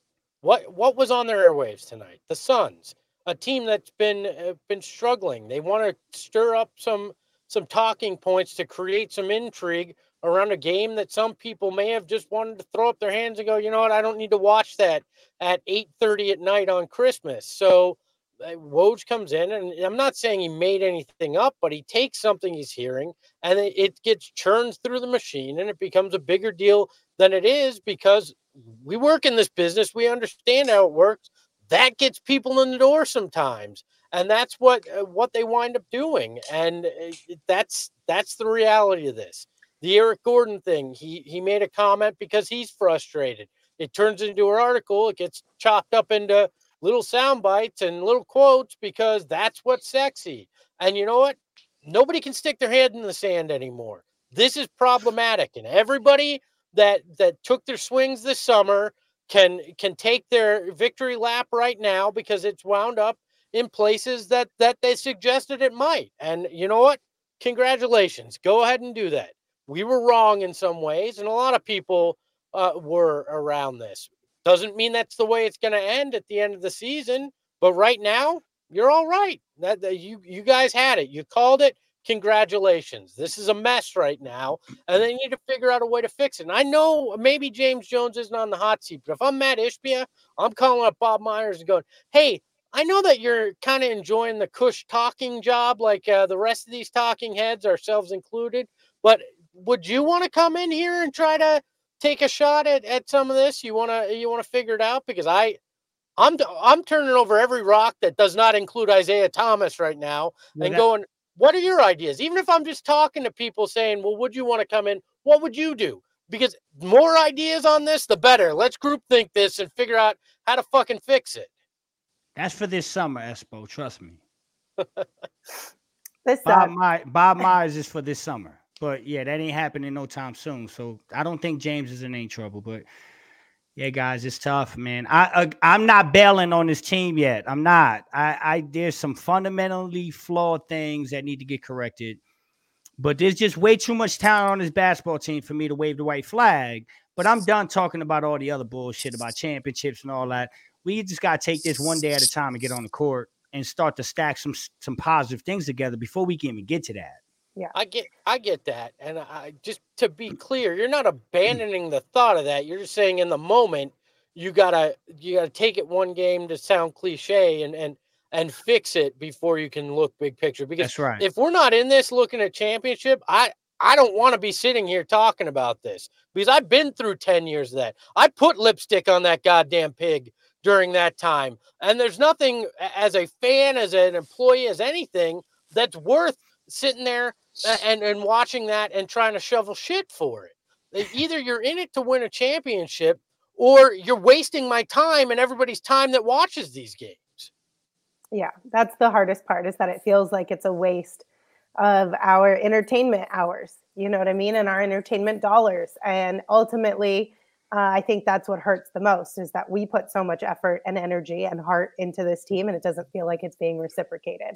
B: What what was on their airwaves tonight? The Suns, a team that's been uh, been struggling. They want to stir up some some talking points to create some intrigue around a game that some people may have just wanted to throw up their hands and go, you know what, I don't need to watch that at 8:30 at night on Christmas. So uh, Woj comes in, and I'm not saying he made anything up, but he takes something he's hearing and it, it gets churned through the machine, and it becomes a bigger deal than it is because we work in this business, we understand how it works. That gets people in the door sometimes, and that's what uh, what they wind up doing, and uh, that's that's the reality of this the Eric Gordon thing. He he made a comment because he's frustrated. It turns into an article. It gets chopped up into little sound bites and little quotes because that's what's sexy. And you know what? Nobody can stick their head in the sand anymore. This is problematic, and everybody that that took their swings this summer can can take their victory lap right now because it's wound up in places that that they suggested it might. And you know what? Congratulations. Go ahead and do that we were wrong in some ways, and a lot of people uh, were around this. Doesn't mean that's the way it's going to end at the end of the season, but right now you're all right. That, that you you guys had it. You called it. Congratulations. This is a mess right now, and they need to figure out a way to fix it. And I know maybe James Jones isn't on the hot seat, but if I'm Matt Ishbia, I'm calling up Bob Myers and going, "Hey, I know that you're kind of enjoying the cush talking job, like uh, the rest of these talking heads, ourselves included. But would you want to come in here and try to take a shot at, at some of this? You want to you want to figure it out because I I'm I'm turning over every rock that does not include Isaiah Thomas right now and going, what are your ideas? Even if I'm just talking to people saying, well, would you want to come in? What would you do? Because more ideas on this, the better. Let's group think this and figure out how to fucking fix it.
D: That's for this summer, Espo. Trust me.
A: this uh,
D: Bob, My, Bob Myers is for this summer. But yeah, that ain't happening no time soon. So I don't think James is in any trouble. But yeah, guys, it's tough, man. I, uh, I am not bailing on this team yet. I'm not. I, I there's some fundamentally flawed things that need to get corrected. But there's just way too much talent on this basketball team for me to wave the white flag. But I'm done talking about all the other bullshit about championships and all that. We just got to take this one day at a time and get on the court and start to stack some some positive things together before we can even get to that.
A: Yeah.
B: I get I get that. And I just to be mm. clear, you're not mm. abandoning the thought of that. You're just saying in the moment you gotta you gotta take it one game to sound cliche and and and fix it before you can look big picture. Because
D: That's right.
B: if we're not in this looking at championship, I I don't want to be sitting here talking about this because I've been through 10 years of that. I put lipstick on that goddamn pig during that time. And there's nothing as a fan, as an employee, as anything that's worth sitting there and, and watching that and trying to shovel shit for it. Either you're in it to win a championship or you're wasting my time and everybody's time that watches these games.
A: Yeah, that's the hardest part is that it feels like it's a waste of our entertainment hours. You know what I mean? And our entertainment dollars. And ultimately, uh, I think that's what hurts the most is that we put so much effort and energy and heart into this team and it doesn't feel like it's being reciprocated.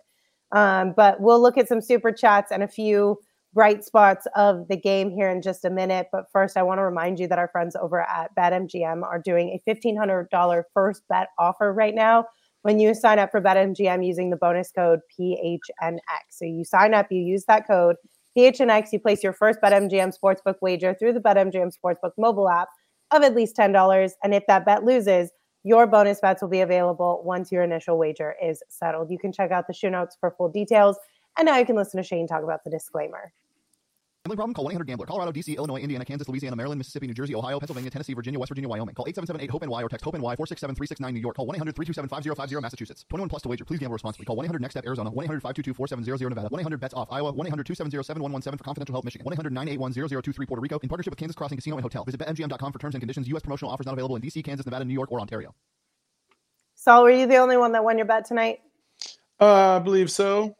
A: Um, but we'll look at some super chats and a few bright spots of the game here in just a minute. But first, I want to remind you that our friends over at BetMGM are doing a $1,500 first bet offer right now when you sign up for BetMGM using the bonus code PHNX. So you sign up, you use that code PHNX, you place your first BetMGM Sportsbook wager through the BetMGM Sportsbook mobile app of at least $10. And if that bet loses, your bonus bets will be available once your initial wager is settled. You can check out the show notes for full details. And now you can listen to Shane talk about the disclaimer.
G: Gambling problem? Call 1-800-GAMBLER. Colorado, D.C., Illinois, Indiana, Kansas, Louisiana, Maryland, Mississippi, New Jersey, Ohio, Pennsylvania, Tennessee, Virginia, West Virginia, Wyoming. Call 877-8-HOPE-NY or text HOPE-NY 467-369 New York. Call 1-800-327-5050 Massachusetts. 21 plus to wager. Please gamble responsibly. Call 1-800-NEXT-STEP Arizona. 1-800-522-4700 Nevada. 1-800-BETS-OFF Iowa. 1-270-7117 for confidential help Michigan. 1-800-981-0023 Puerto Rico in partnership with Kansas Crossing Casino and Hotel. Visit BetMGM.com for terms and conditions. U.S. promotional offers not available in D.C., Kansas, Nevada, New York, or Ontario.
A: Saul, were you the only one that won your bet tonight?
C: Uh, I believe so.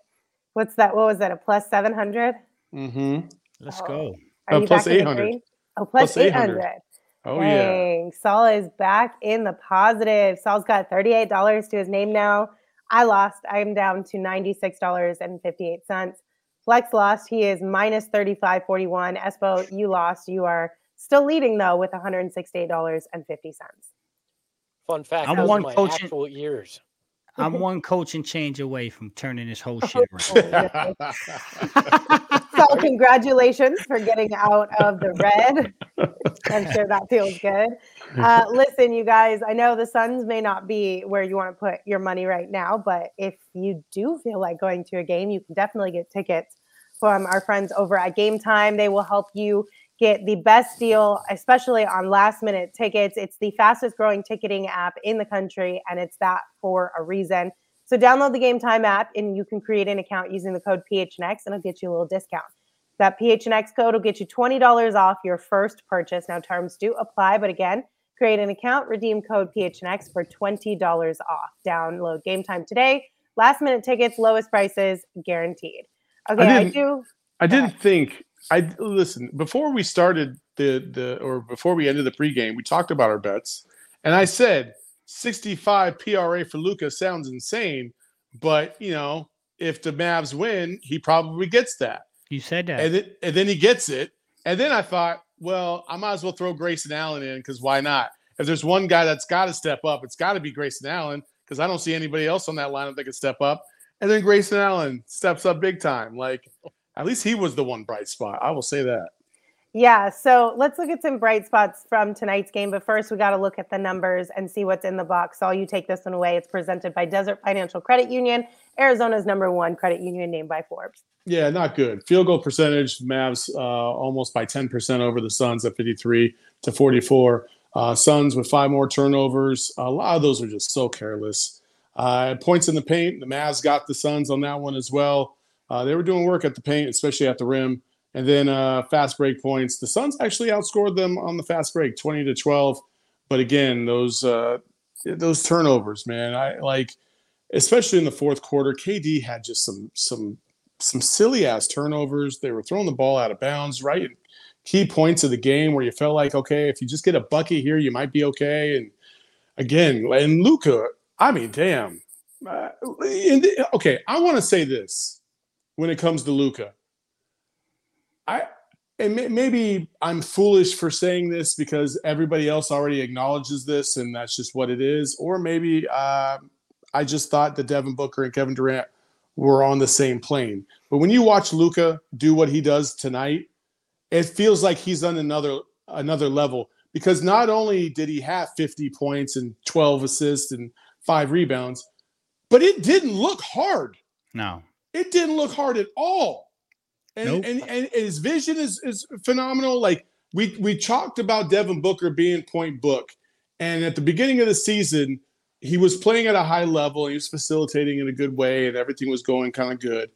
A: What's that? What was that? A plus 700?
C: Mm-hmm.
D: Let's
A: Oh.
D: go.
A: Are
C: uh,
A: you
C: plus
A: back in the
C: 800.
A: Oh, plus
C: Plus 800.
A: 800.
C: Oh yeah.
A: Dang, Saul is back in the positive. Saul's got $38 to his name now. I lost. I'm down to $96.58. Flex lost. He is minus 35.41. Espo, you lost. You are still leading though with $168.50.
B: Fun fact,
D: I'm one
B: my
D: coaching-
B: actual years.
D: I'm one coaching change away from turning this whole shit oh, around.
A: So congratulations for getting out of the red. I'm sure that feels good. Uh, listen, you guys, I know the Suns may not be where you want to put your money right now, but if you do feel like going to a game, you can definitely get tickets from our friends over at Game Time. They will help you get the best deal, especially on last minute tickets. It's the fastest growing ticketing app in the country, and it's that for a reason. So download the Game Time app and you can create an account using the code PHNX and it'll get you a little discount. That PHNX code will get you $20 off your first purchase. Now terms do apply, but again, create an account, redeem code PHNX for $20 off. Download Game Time today. Last minute tickets, lowest prices guaranteed. Okay, I,
C: didn't-
A: do.
C: I didn't think I listen before we started the the or before we ended the pregame. We talked about our bets, and I said 65 PRA for Luka sounds insane, but you know if the Mavs win, he probably gets that,
D: You said that.
C: and then and then he gets it, and then I thought, well, I might as well throw Grayson Allen in because why not? If there's one guy that's got to step up, it's got to be Grayson Allen because I don't see anybody else on that lineup that can step up. And then Grayson Allen steps up big time. Like at least he was the one bright spot. I will say that.
A: Yeah, so let's look at some bright spots from tonight's game. But first, we got to look at the numbers and see what's in the box. So, you take this one away. It's presented by Desert Financial Credit Union, Arizona's number one credit union named by Forbes.
C: Yeah, not good. Field goal percentage, Mavs uh, almost by 10% over the Suns at 53 to 44. Uh, Suns with five more turnovers. A lot of those are just so careless. Uh, points in the paint, the Mavs got the Suns on that one as well. Uh, they were doing work at the paint, especially at the rim. And then uh, fast break points. The Suns actually outscored them on the fast break, 20 to 12. But again, those uh, those turnovers, man, I like, especially in the fourth quarter. KD had just some some some silly ass turnovers. They were throwing the ball out of bounds, right? Key points of the game where you felt like, okay, if you just get a bucket here, you might be okay. And again, and Luka, I mean, damn. Uh, okay, I want to say this when it comes to Luka. I and maybe I'm foolish for saying this because everybody else already acknowledges this, and that's just what it is. Or maybe uh, I just thought that Devin Booker and Kevin Durant were on the same plane. But when you watch Luka do what he does tonight, it feels like he's on another another level because not only did he have 50 points and 12 assists and five rebounds, but it didn't look hard.
D: No,
C: it didn't look hard at all. And,
D: Nope.
C: and, and his vision is, is phenomenal. Like we we talked about Devin Booker being point book, and at the beginning of the season, he was playing at a high level. He was facilitating in a good way, and everything was going kind of good.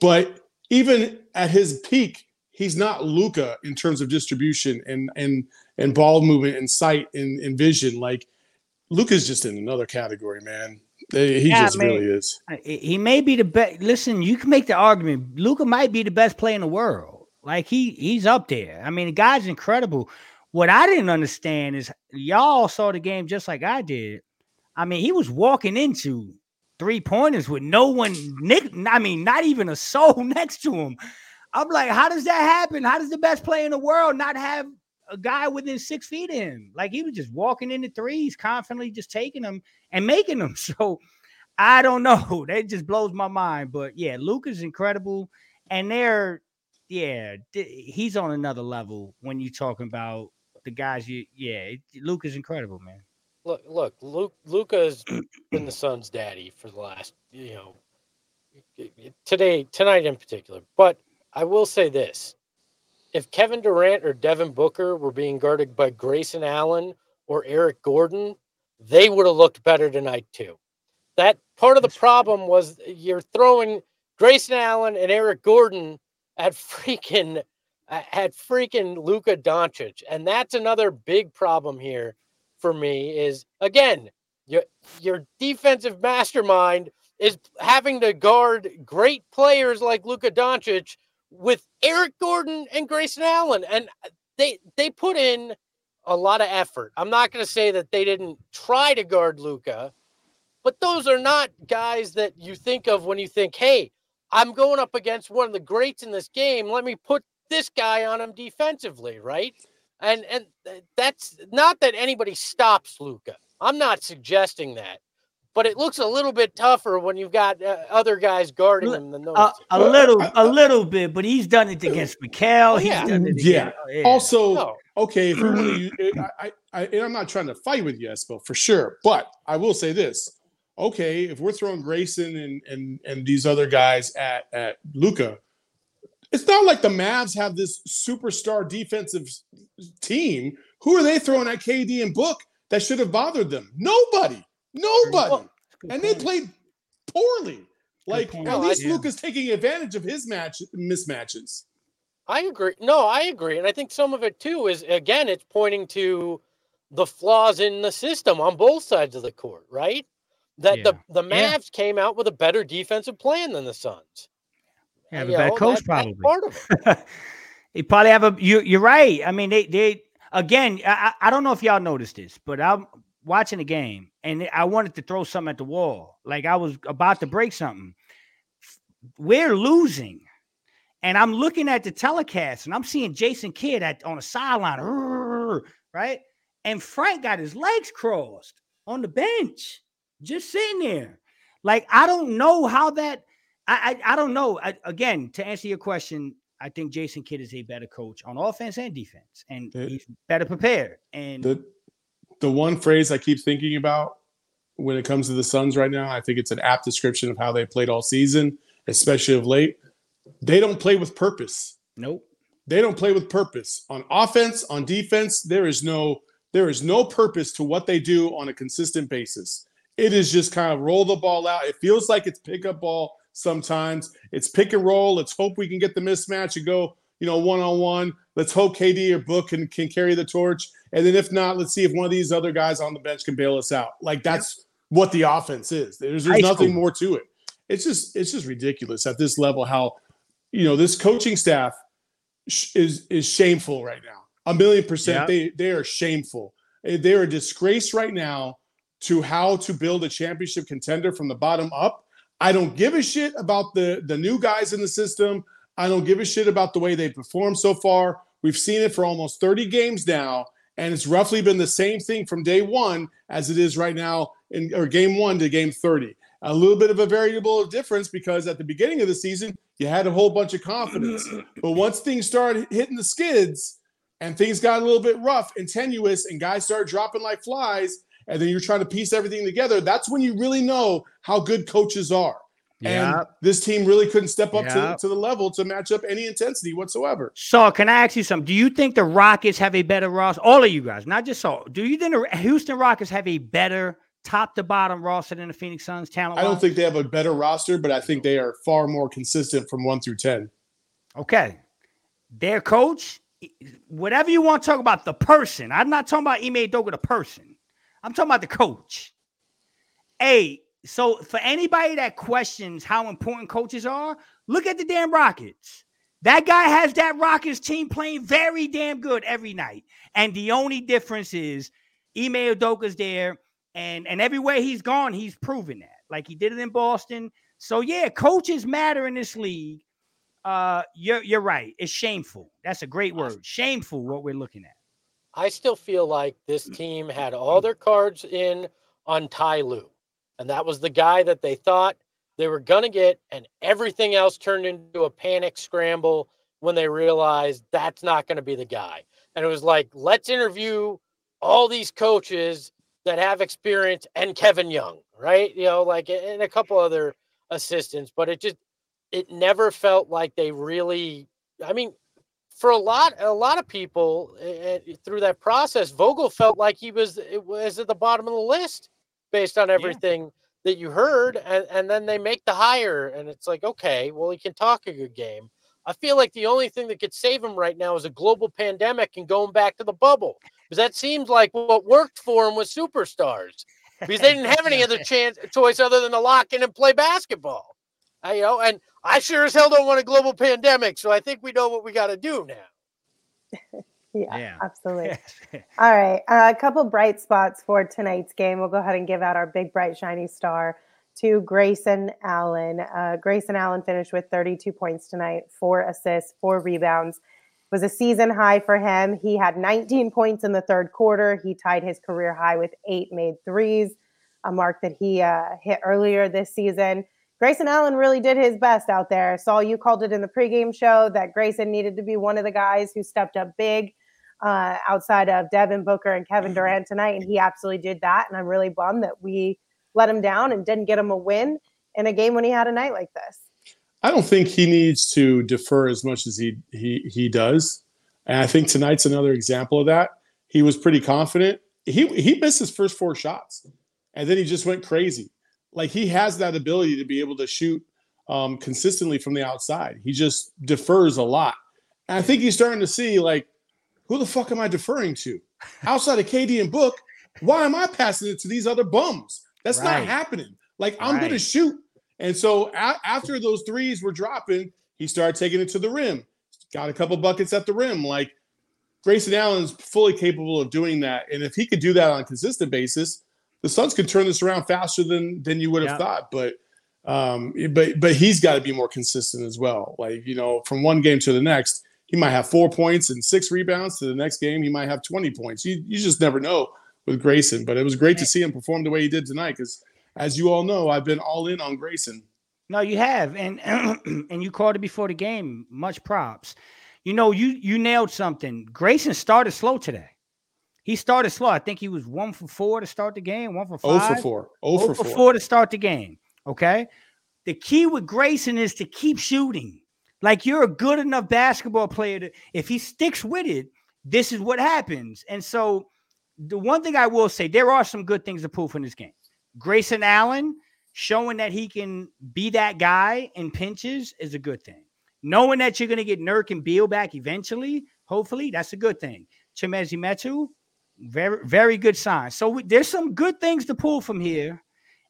C: But even at his peak, he's not Luka in terms of distribution and and and ball movement and sight and, and vision. Like Luka's just in another category, man. He
D: Yeah,
C: just
D: man.
C: really is.
D: He may be the best. Listen, you can make the argument. Luka might be the best player in the world. Like he he's up there. I mean, the guy's incredible. What I didn't understand is y'all saw the game just like I did. I mean, he was walking into three pointers with no one. Nick, I mean, not even a soul next to him. I'm like, how does that happen? How does the best player in the world not have a guy within six feet of him? Like he was just walking into threes, confidently just taking them and making them. So I don't know. That just blows my mind. But yeah, Luka's incredible, and they're yeah, he's on another level when you're talking about the guys. You yeah, Luke is incredible, man.
B: Look, look, Luke, Luka's been the son's daddy for the last, you know, today, tonight in particular. But I will say this: if Kevin Durant or Devin Booker were being guarded by Grayson Allen or Eric Gordon, they would have looked better tonight too. That part of the problem was you're throwing Grayson Allen and Eric Gordon at freaking at freaking Luka Doncic, and that's another big problem here for me. Is again, your your defensive mastermind is having to guard great players like Luka Doncic with Eric Gordon and Grayson Allen, and uh, they they put in a lot of effort. I'm not going to say that they didn't try to guard Luka, but those are not guys that you think of when you think, "Hey, I'm going up against one of the greats in this game. Let me put this guy on him defensively, right?" And and uh, that's not that anybody stops Luka. I'm not suggesting that, but it looks a little bit tougher when you've got uh, other guys guarding
D: Li-
B: him than those.
D: A, a little, a little bit, but he's done it against Mikal.
B: Oh,
D: he's
B: yeah.
D: done it
C: Yeah.
D: against- yeah.
C: Also,
B: No.
C: okay, if we wanna I, I, I, and I'm not trying to fight with you, Espo, for sure, but I will say this: okay, if we're throwing Grayson and and and these other guys at at Luka, it's not like the Mavs have this superstar defensive team. Who are they throwing at KD and Book that should have bothered them? Nobody, nobody,
B: Well,
C: and they played poorly. Like at
B: No,
C: least
D: yeah.
C: Luka's taking advantage of his match mismatches.
B: I agree. No, I agree. And I think some of it too is again, it's pointing to the flaws in the system on both sides of the court, right? That the, the
D: Yeah.
B: Mavs came out with a better defensive plan than the Suns.
D: have
B: You
D: a bad
B: know,
D: coach,
B: that- that's
D: probably.
B: part of it.
D: they probably have a. You, you're right. I mean, they they again. I, I I don't know if y'all noticed this, but I'm watching the game and I wanted to throw something at the wall. Like I was about to break something. We're losing, and I'm looking at the telecast and I'm seeing Jason Kidd at on the sideline, right? And Frank got his legs crossed on the bench, just sitting there. Like I don't know how that. I I, I don't know. I, again, to answer your question, I think Jason Kidd is a better coach on offense and defense, and
C: The-
D: he's better prepared. And
C: the the one phrase I keep thinking about when it comes to the Suns right now, I think it's an apt description of how they played all season, especially of late. They don't play with purpose.
D: nope.
C: They don't play with purpose. On offense, on defense, there is no there is no purpose to what they do on a consistent basis. It is just kind of roll the ball out. It feels like it's pickup ball sometimes. It's pick and roll. Let's hope we can get the mismatch and go, you know, one on one. Let's hope KD or Book can, can carry the torch. And then if not, let's see if one of these other guys on the bench can bail us out. Like that's what the offense is. There's, there's nothing more to it. It's just it's just ridiculous at this level how you know this coaching staff sh- is is shameful right now. A million percent.
D: Yeah.
C: They they are shameful. Eh, They're a disgrace right now to how to build a championship contender from the bottom up. I don't give a shit about the the new guys in the system. I don't give a shit about the way they perform so far. We've seen it for almost 30 games now, and it's roughly been the same thing from day one as it is right now in or game one to game 30. A little bit of a variable of difference because at the beginning of the season, you had a whole bunch of confidence. But once things started hitting the skids and things got a little bit rough and tenuous, and guys started dropping like flies, and then you're trying to piece everything together, that's when you really know how good coaches are. And this team really couldn't step up to,
D: Yep.
C: to the level to match up any intensity whatsoever.
D: So, can I ask you something? Do you think the Rockets have a better roster? All of you guys, not just Saul. Do you think the Houston Rockets have a better top to bottom roster than the Phoenix Suns talent?
C: I don't think they have a better roster, but I think they are far more consistent from one through 10.
D: Okay. Their coach, whatever you want to talk about the person. I'm not talking about Ime Udoka, the person. I'm talking about the coach. Hey, so for anybody that questions how important coaches are, look at the damn Rockets. That guy has that Rockets team playing very damn good every night. And the only difference is Ime Udoka's there, and and everywhere he's gone, he's proven that. Like he did it in Boston. So yeah, coaches matter in this league. Uh, you're you're right. It's shameful. That's a great word. Shameful what we're looking at.
B: I still feel like this team had all their cards in on Ty Lue. And that was the guy that they thought they were going to get. And everything else turned into a panic scramble when they realized that's not going to be the guy. And it was like, let's interview all these coaches that have experience and Kevin Young, right? You know, like, and a couple other assistants. But it just, it never felt like they really, I mean, for a lot a lot of people uh, through that process vogel felt like he was was at the bottom of the list based on everything that you heard and, and then they make the hire and it's like okay well he can talk a good game. I feel like the only thing that could save him right now is a global pandemic and going back to the bubble because that seems like what worked for him was superstars because they didn't have any other chance choice other than to lock in and play basketball I, you know and i sure as hell don't want a global pandemic so i think we know what we got to do now
A: Yeah,
D: Yeah.
A: absolutely. All right. Uh, a couple bright spots for tonight's game. We'll go ahead and give out our big, bright, shiny star to Grayson Allen. Uh, Grayson Allen finished with 32 points tonight, four assists, four rebounds. It was a season high for him. He had 19 points in the third quarter. He tied his career high with eight made threes, a mark that he uh, hit earlier this season. Grayson Allen really did his best out there. Saul, you called it in the pregame show that Grayson needed to be one of the guys who stepped up big uh, outside of Devin Booker and Kevin Durant tonight, and he absolutely did that. And I'm really bummed that we let him down and didn't get him a win in a game when he had a night like this.
C: I don't think he needs to defer as much as he he he does. And I think tonight's another example of that. He was pretty confident. He he missed his first four shots, and then he just went crazy. Like he has that ability to be able to shoot um, consistently from the outside. He just defers a lot. And I think he's starting to see like, who the fuck am I deferring to? Outside of KD and Book, why am I passing it to these other bums? That's
D: Right.
C: not happening. Like I'm going to shoot. And so a- after those threes were dropping, he started taking it to the rim. Got a couple buckets at the rim. Like Grayson Allen's fully capable of doing that. And if he could do that on a consistent basis, the Suns could turn this around faster than than you would have
D: Yeah.
C: thought. But um, but but he's got to be more consistent as well. Like you know, from one game to the next, he might have four points and six rebounds. To the next game, he might have twenty points. You you just never know with Grayson. But it was great to see him perform the way he did tonight. Because as you all know, I've been all in on Grayson.
D: No, you have, and and you called it before the game. Much props. You know, you you nailed something. Grayson started slow today. He started slow. I think he was one for four to start the game, one for
C: Oh
D: five.
C: for four. Oh
D: Oh
C: for
D: for
C: four.
D: four to start the game. Okay. The key with Grayson is to keep shooting. Like you're a good enough basketball player to, if he sticks with it, this is what happens. And so, the one thing I will say, there are some good things to pull from this game. Grayson Allen showing that he can be that guy in pinches is a good thing. Knowing that you're going to get Nurk and Beal back eventually, hopefully, that's a good thing. Chimezie Metu, very, very good sign. So we, there's some good things to pull from here.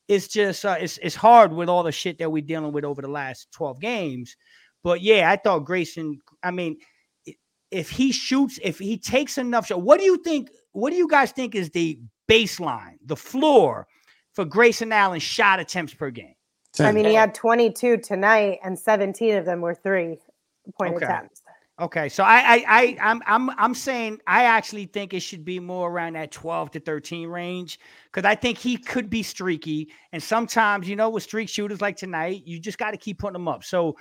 D: It's just uh, it's it's hard with all the shit that we're dealing with over the last 12 games. But yeah, I thought Grayson. I mean, if he shoots, if he takes enough shot, what do you think? What do you guys think is the baseline, the floor for Grayson Allen shot attempts per game?
A: I mean, he had 22 tonight, and 17 of them were three. point
D: Okay.
A: attempts.
D: Okay, so I, I, I, I'm, I'm, I'm saying I actually think it should be more around that 12 to 13 range because I think he could be streaky, and sometimes you know with streak shooters like tonight, you just got to keep putting them up. So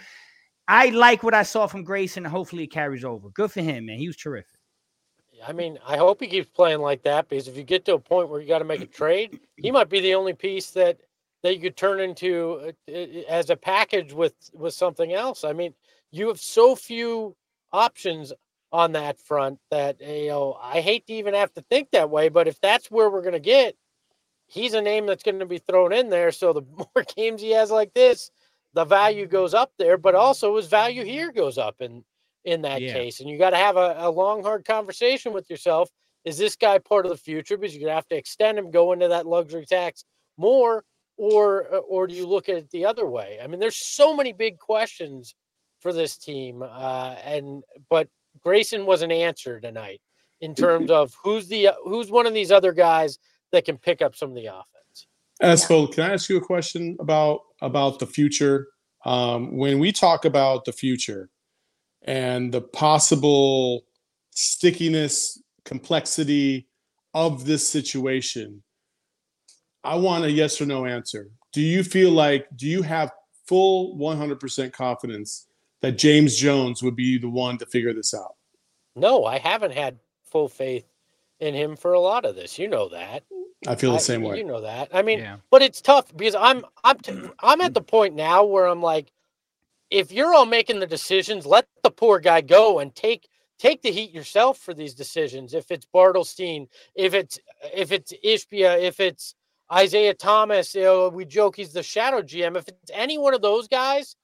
D: I like what I saw from Grayson. Hopefully, it carries over. Good for him, man. He was terrific.
B: I mean, I hope he keeps playing like that because if you get to a point where you got to make a trade, he might be the only piece that that you could turn into uh, uh, as a package with with something else. I mean, you have so few options on that front that you know I hate to even have to think that way, but if that's where we're going to get, he's a name that's going to be thrown in there. So the more games he has like this, the value goes up there, but also his value here goes up in in that
D: Yeah.
B: case. And you got to have a, a long, hard conversation with yourself. Is this guy part of the future? Because you're gonna have to extend him, go into that luxury tax more, or uh, or do you look at it the other way? I mean, there's so many big questions for this team, uh, and but Grayson was an answer tonight in terms of who's the who's one of these other guys that can pick up some of the offense.
C: Espo, can I ask you a question about about the future? Um, when we talk about the future and the possible stickiness, complexity of this situation, I want a yes or no answer. Do you feel like, do you have full 100% confidence that James Jones would be the one to figure this out?
B: No, I haven't had full faith in him for a lot of this. You know that.
C: I feel the
B: I-
C: same way.
B: You know that. I mean,
D: Yeah.
B: but it's tough because I'm I'm t- I'm at the point now where I'm like, if you're all making the decisions, let the poor guy go and take take the heat yourself for these decisions. If it's Bartelstein, if it's if it's Ishbia, if it's Isaiah Thomas, you know, we joke he's the shadow GM. If it's any one of those guys,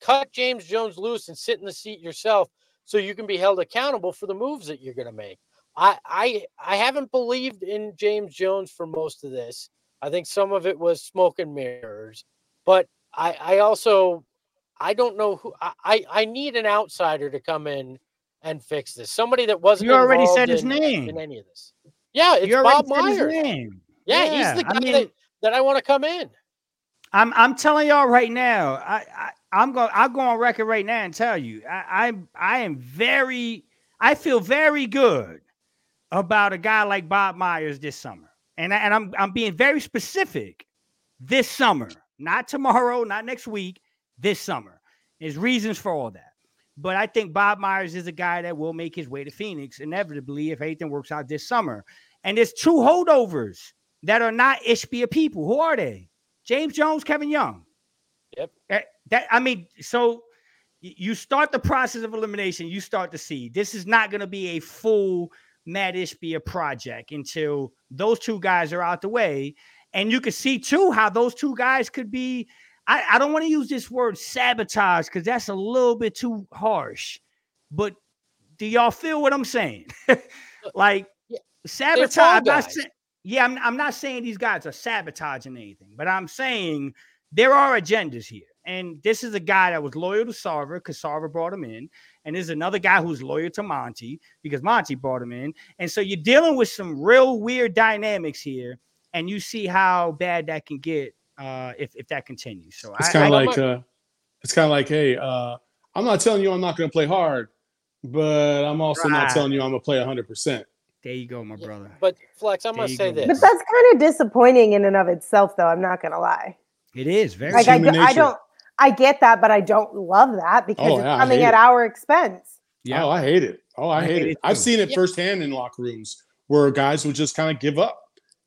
B: cut James Jones loose and sit in the seat yourself so you can be held accountable for the moves that you're going to make. I, I I haven't believed in James Jones for most of this. I think some of it was smoke and mirrors, but I I also I don't know who I I, I need an outsider to come in and fix this. Somebody that wasn't
D: You already said his
B: in,
D: name.
B: in any of this. Yeah, it's Bob Myers. Yeah,
D: Yeah,
B: he's the
D: I
B: guy
D: mean-
B: that, that I want to come in.
D: I'm I'm telling y'all right now. I, I I'm going I'll go on record right now and tell you. I I'm I am very I feel very good about a guy like Bob Myers this summer. And I, and I'm I'm being very specific this summer, not tomorrow, not next week, this summer. There's reasons for all that. But I think Bob Myers is a guy that will make his way to Phoenix inevitably if everything works out this summer. And there's two holdovers that are not Ishbia people. Who are they? James Jones, Kevin Young.
B: Yep.
D: Eh, That I mean, so you start the process of elimination. You start to see this is not going to be a full Matt Ishbia project until those two guys are out the way, and you can see too how those two guys could be. I, I don't want to use this word sabotage because that's a little bit too harsh, but do y'all feel what I'm saying? like
B: Yeah,
D: sabotage. I'm yeah, I'm, I'm not saying these guys are sabotaging anything, but I'm saying there are agendas here. And this is a guy that was loyal to Sarver because Sarver brought him in. And there's another guy who's loyal to Monty because Monty brought him in. And so you're dealing with some real weird dynamics here. And you see how bad that can get uh, if, if that continues. So
C: It's kind of like uh, it's kind of like, hey, uh, I'm not telling you I'm not going to play hard, but I'm also not telling you I'm going to play 100. percent
D: there you go, my
B: Yeah,
D: brother.
B: But Flex, I'm gonna say
D: go.
B: this.
A: But that's kind of disappointing in and of itself, though. I'm not gonna lie.
D: It is very
A: Like I,
C: human
A: do- I don't, I get that, but I don't love that because
C: Oh,
A: it's
C: yeah, I
A: coming at
C: it.
A: our expense.
D: Yeah.
C: Oh, I hate it. Oh, I,
D: I
C: hate,
D: hate
C: it.
D: it
C: I've seen it
B: Yeah.
C: firsthand in locker rooms where guys will just kind of give up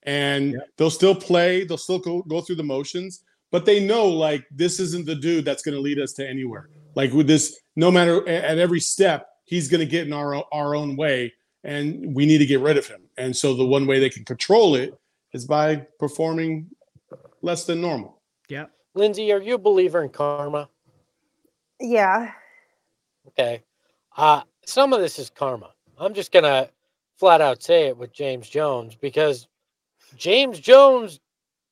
C: and
D: Yeah.
C: they'll still play, they'll still go, go through the motions, but they know like this isn't the dude that's going to lead us to anywhere. Like with this, no matter at every step, he's going to get in our, our own way and we need to get rid of him. And so the one way they can control it is by performing less than normal.
B: Lindsay, are you a believer in karma?
A: Yeah.
B: Okay. Uh, some of this is karma. I'm just gonna flat out say it with James Jones because James Jones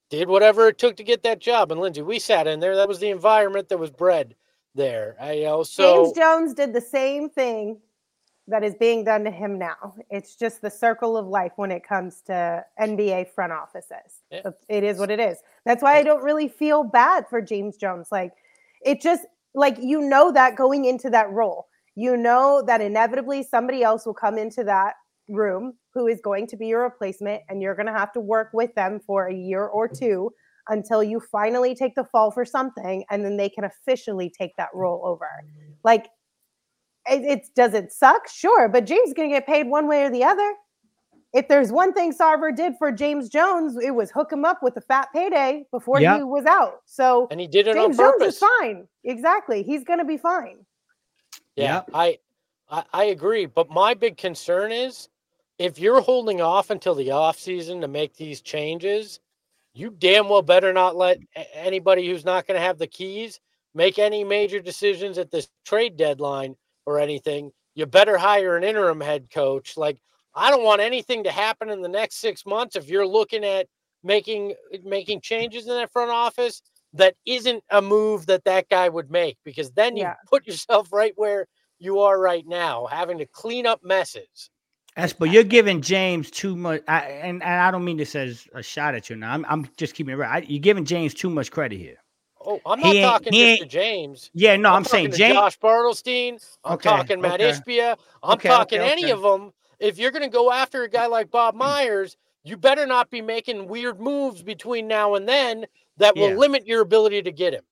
B: did whatever it took to get that job. And Lindsay, we sat in there. That was the environment that was bred there. I you know so
A: James Jones did the same thing that is being done to him now. It's just the circle of life when it comes to NBA front offices.
B: Yeah.
A: It is what it is. That's why I don't really feel bad for James Jones. Like it just like you know that going into that role. you know that inevitably somebody else will come into that room who is going to be your replacement and you're going to have to work with them for a year or two until you finally take the fall for something and then they can officially take that role over like it, it's does it suck sure but james is going to get paid one way or the other if there's one thing sarver did for james jones it was hook him up with a fat payday before
D: Yep.
A: he was out so
B: And he did it
A: james
B: on
A: jones is fine exactly he's going to be fine
B: Yeah,
D: Yep.
B: I, I I agree. But my big concern is if you're holding off until the off season to make these changes, you damn well better not let anybody who's not going to have the keys make any major decisions at this trade deadline or anything. You better hire an interim head coach. Like I don't want anything to happen in the next six months if you're looking at making making changes in that front office that isn't a move that that guy would make because then you
A: Yeah.
B: put yourself right where you are right now having to clean up messes
D: That's but you're giving James too much. I, and, and I don't mean this as a shot at you. Now I'm, I'm just keeping it right. I, you're giving James too much credit here.
B: Oh i'm not
D: ain't-
B: talking
D: he
B: to james
D: Yeah, no, I'm, saying
B: talking to
D: James.
B: Josh Bartelstein i'm
D: Okay,
B: talking matt
D: okay.
B: Ishbia i'm
D: Okay,
B: talking
D: okay,
B: any of them if you're going to go after a guy like bob myers you better not be making weird moves between now and then that will
D: Yeah.
B: limit your ability to get him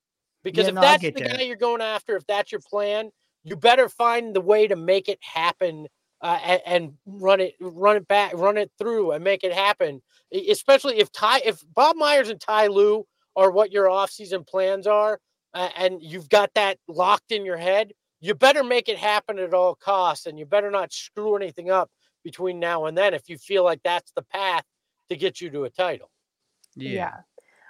B: because
D: Yeah,
B: if
D: no,
B: that's the
D: that.
B: guy you're going after if that's your plan you better find the way to make it happen uh, and, and run it run it back run it through and make it happen especially if ty if bob myers and ty Lue are what your offseason plans are uh, and you've got that locked in your head you better make it happen at all costs and you better not screw anything up between now and then if you feel like that's the path to get you to a title
A: Yeah.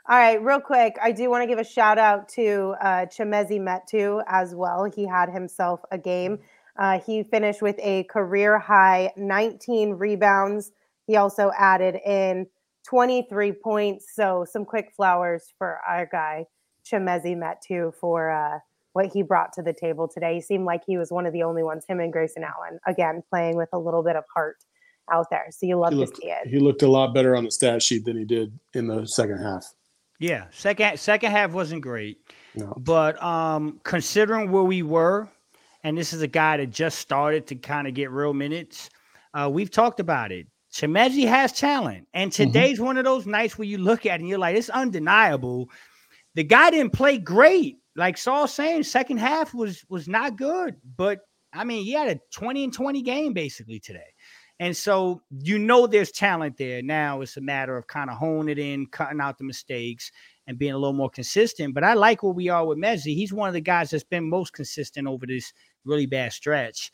A: All right, real quick, I do want to give a shout out to uh, Chimezie Metu as well. He had himself a game. Uh, he finished with a career high 19 rebounds. He also added in 23 points. So some quick flowers for our guy Chimezie Metu for uh, what he brought to the table today. He seemed like he was one of the only ones. Him and Grayson Allen again playing with a little bit of heart out there. So you love
C: He
A: to
C: looked,
A: see it.
C: he looked a lot better on the stat sheet than he did in the second half.
D: Yeah, second second half wasn't great,
C: No.
D: but um, considering where we were, and this is a guy that just started to kind of get real minutes. Uh, we've talked about it. Chimezie has talent, and mm-hmm. today's one of those nights where you look at it and you're like, it's undeniable. The guy didn't play great, like Saul saying. Second half was was not good, but I mean, he had a twenty and twenty game basically today. And so you know there's talent there. Now it's a matter of kind of honing it in, cutting out the mistakes, and being a little more consistent. But I like where we are with Mezzi. He's one of the guys that's been most consistent over this really bad stretch.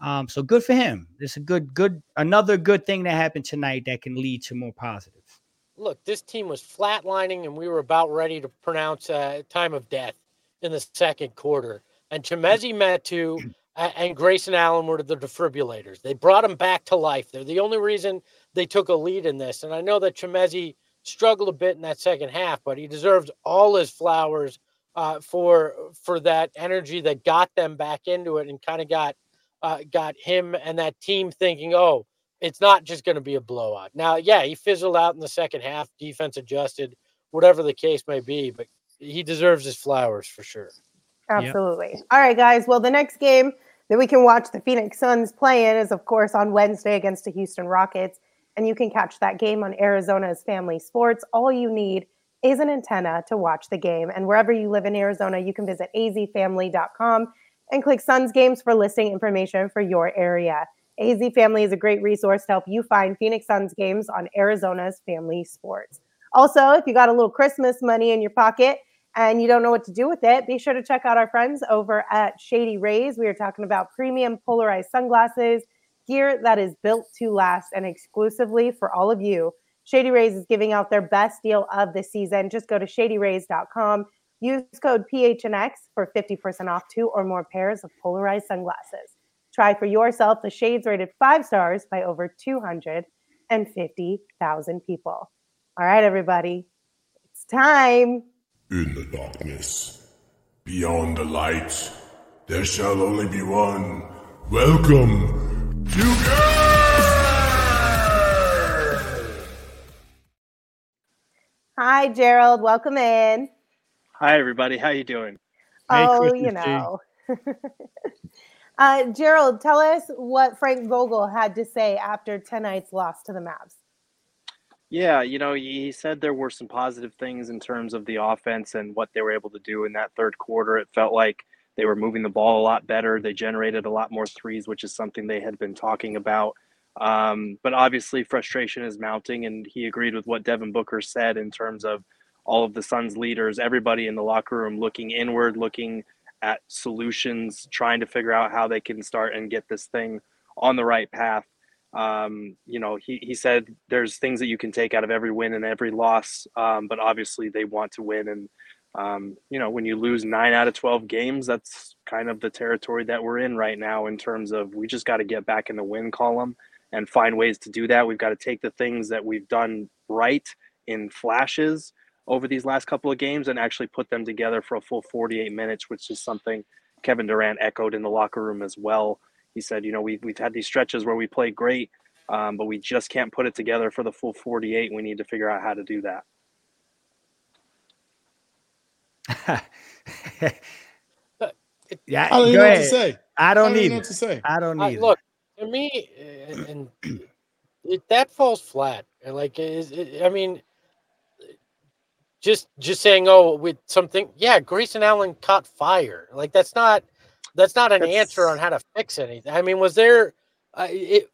D: Um, so good for him. It's a good, good, another good thing that happened tonight that can lead to more positives.
B: look, this team was flatlining, and we were about ready to pronounce uh, time of death in the second quarter. And Chimezie Metu and Grayson Allen were the defibrillators. They brought him back to life. They're the only reason they took a lead in this. And I know that Chimezie struggled a bit in that second half, but he deserves all his flowers uh, for for that energy that got them back into it and kind of got uh, got him and that team thinking, oh, it's not just going to be a blowout. Now, yeah, he fizzled out in the second half, defense adjusted, whatever the case may be, but he deserves his flowers for sure.
A: Absolutely. All right, guys. Well, the next game that we can watch the Phoenix Suns play in is, of course, on Wednesday against the Houston Rockets. And you can catch that game on Arizona's Family Sports. All you need is an antenna to watch the game. And wherever you live in Arizona, you can visit azfamily.com and click Suns Games for listing information for your area. AZ Family is a great resource to help you find Phoenix Suns games on Arizona's Family Sports. Also, if you got a little Christmas money in your pocket, and you don't know what to do with it, be sure to check out our friends over at Shady Rays. We are talking about premium polarized sunglasses, gear that is built to last and exclusively for all of you. Shady Rays is giving out their best deal of the season. Just go to shadyrays.com, use code PHNX for 50% off two or more pairs of polarized sunglasses. Try for yourself the shades rated five stars by over 250,000 people. All right, everybody, it's time.
H: In the darkness, beyond the light, there shall only be one. Welcome to
A: Hi, Gerald. Welcome in.
I: Hi everybody, how you doing?
A: oh,
D: Christmas
A: you know. Uh, Gerald, tell us what Frank Vogel had to say after tonight's loss to the Mavs.
I: Yeah, you know, he said there were some positive things in terms of the offense and what they were able to do in that third quarter. It felt like they were moving the ball a lot better. They generated a lot more threes, which is something they had been talking about. Um, but obviously, frustration is mounting, and he agreed with what Devin Booker said in terms of all of the Suns leaders, everybody in the locker room looking inward, looking at solutions, trying to figure out how they can start and get this thing on the right path. Um, you know, he, he said there's things that you can take out of every win and every loss, um, but obviously they want to win. And, um, you know, when you lose nine out of 12 games, that's kind of the territory that we're in right now in terms of we just got to get back in the win column and find ways to do that. We've got to take the things that we've done right in flashes over these last couple of games and actually put them together for a full 48 minutes, which is something Kevin Durant echoed in the locker room as well. He said, you know, we've, we've had these stretches where we play great, um, but we just can't put it together for the full 48. We need to figure out how to do that.
D: yeah,
C: I don't even
D: go
C: know what
D: ahead.
C: to say.
D: I
C: I
D: don't
C: don't
D: need
C: know what to say.
D: I don't
B: I-
D: need
B: look to me, and, and it, that falls flat. Like, is it, I mean, just just saying, oh, with something, yeah, Grayson Allen caught fire. Like that's not that's not an
I: That's-
B: answer on how to fix anything. I mean, was there? Uh, it,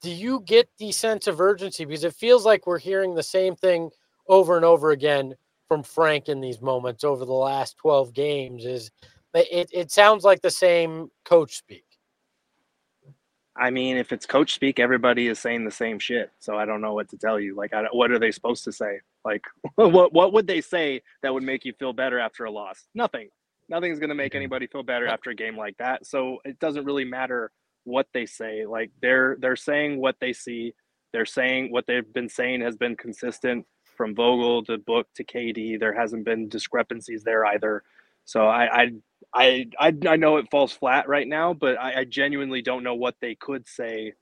B: do you get the sense of urgency because it feels like we're hearing the same thing over and over again from Frank in these moments over the last 12 games is it, it sounds like the same coach speak.
I: I mean, if it's coach speak, everybody is saying the same shit. So I don't know what to tell you. Like, what are they supposed to say? Like, what what would they say that would make you feel better after a loss? Nothing. Nothing's going to make mm-hmm. anybody feel better after a game like that. So it doesn't really matter what they say. Like they're they're saying what they see. They're saying what they've been saying has been consistent from Vogel to Book to KD. There hasn't been discrepancies there either. So I I I I, I know it falls flat right now, but I, I genuinely don't know what they could say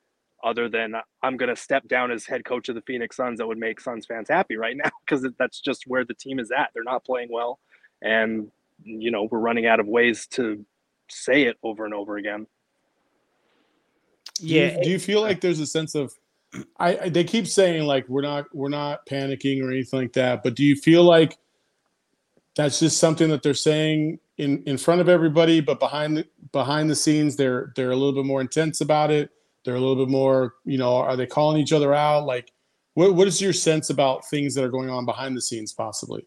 I: other than I'm going to step down as head coach of the Phoenix Suns. That would make Suns fans happy right now because that's just where the team is at. They're not playing well, and you know we're running out of ways to say it over and over again.
C: Do you, do you feel like there's a sense of I, I they keep saying like we're not we're not panicking or anything like that, but do you feel like that's just something that they're saying in in front of everybody, but behind the behind the scenes they're they're a little bit more intense about it. They're a little bit more, you know, are they calling each other out? Like what what is your sense about things that are going on behind the scenes possibly?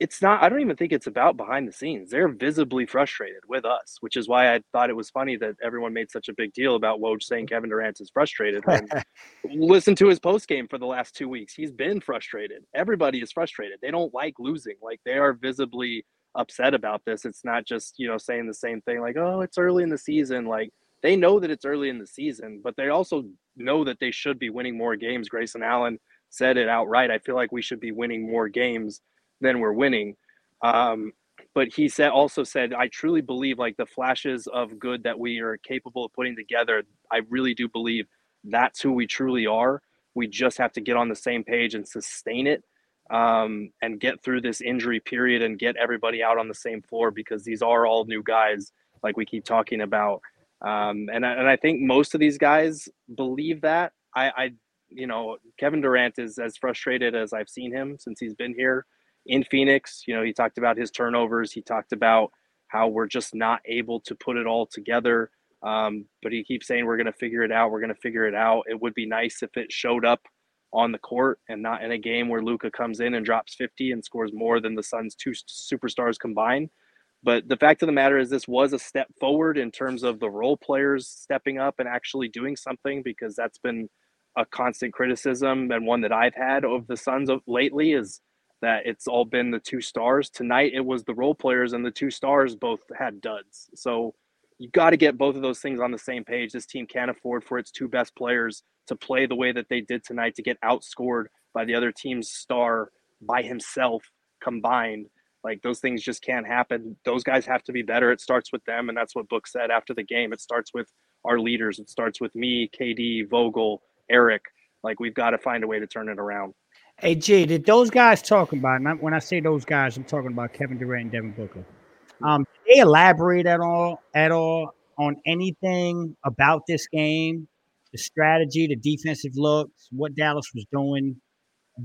I: it's not i don't even think it's about behind the scenes they're visibly frustrated with us which is why i thought it was funny that everyone made such a big deal about woj saying mm-hmm. kevin durant is frustrated listen to his post game for the last two weeks he's been frustrated everybody is frustrated they don't like losing like they are visibly upset about this it's not just you know saying the same thing like oh it's early in the season like they know that it's early in the season but they also know that they should be winning more games grayson allen said it outright i feel like we should be winning more games than we're winning. Um, but he said also said, I truly believe like the flashes of good that we are capable of putting together. I really do believe that's who we truly are. We just have to get on the same page and sustain it um, and get through this injury period and get everybody out on the same floor because these are all new guys, like we keep talking about. Um, and, and I think most of these guys believe that. I, I, you know, Kevin Durant is as frustrated as I've seen him since he's been here in Phoenix. You know, he talked about his turnovers. He talked about how we're just not able to put it all together. Um, but he keeps saying we're going to figure it out. We're going to figure it out. It would be nice if it showed up on the court and not in a game where Luka comes in and drops 50 and scores more than the Suns' two superstars combined. But the fact of the matter is, this was a step forward in terms of the role players stepping up and actually doing something because that's been a constant criticism and one that I've had of the Suns of lately is that it's all been the two stars. Tonight it was the role players and the two stars both had duds. So you got to get both of those things on the same page. This team can't afford for its two best players to play the way that they did tonight to get outscored by the other team's star by himself combined. Like those things just can't happen. Those guys have to be better. It starts with them, and that's what Book said after the game. It starts with our leaders. It starts with me, KD, Vogel, Eric. Like we've got to find a way to turn it around.
D: Hey, G, did those guys talking about, and when I say those guys, I'm talking about Kevin Durant and Devin Booker. Um, they elaborate at all, at all on anything about this game, the strategy, the defensive looks, what Dallas was doing,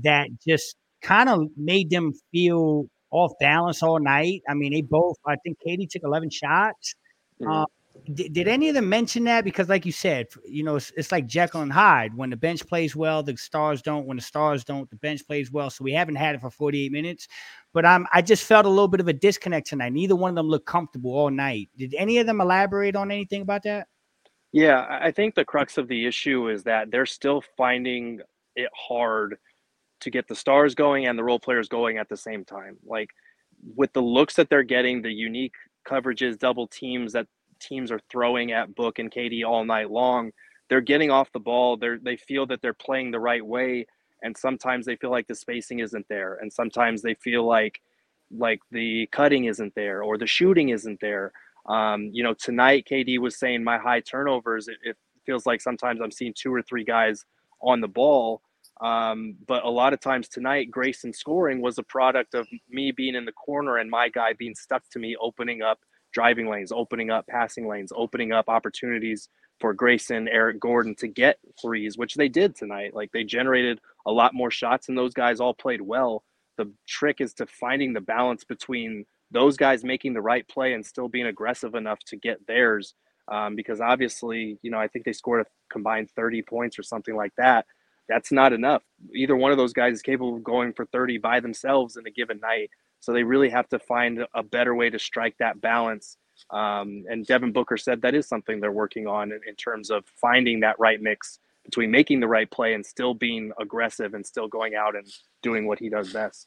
D: that just kind of made them feel off balance all night? I mean, they both. I think KD took 11 shots.
I: Mhm.
D: Uh, did, did any of them mention that? Because, like you said, you know, it's, it's like Jekyll and Hyde. When the bench plays well, the stars don't. When the stars don't, the bench plays well. So we haven't had it for 48 minutes. But I'm, I just felt a little bit of a disconnect tonight. Neither one of them looked comfortable all night. Did any of them elaborate on anything about that?
I: Yeah, I think the crux of the issue is that they're still finding it hard to get the stars going and the role players going at the same time. Like with the looks that they're getting, the unique coverages, double teams that teams are throwing at Book and KD all night long, they're getting off the ball. They're they feel that they're playing the right way, and sometimes they feel like the spacing isn't there, and sometimes they feel like like the cutting isn't there or the shooting isn't there. Um, you know, tonight KD was saying my high turnovers. It, it feels like sometimes I'm seeing two or three guys on the ball. Um, but a lot of times tonight, Grayson scoring was a product of me being in the corner and my guy being stuck to me, opening up driving lanes, opening up passing lanes, opening up opportunities for Grayson, Eric Gordon to get threes, which they did tonight. Like they generated a lot more shots and those guys all played well. The trick is to finding the balance between those guys making the right play and still being aggressive enough to get theirs. Um, because obviously, you know, I think they scored a combined 30 points or something like that. That's not enough. Either one of those guys is capable of going for 30 by themselves in a given night. So they really have to find a better way to strike that balance. Um, and Devin Booker said that is something they're working on in, in terms of finding that right mix between making the right play and still being aggressive and still going out and doing what he does best.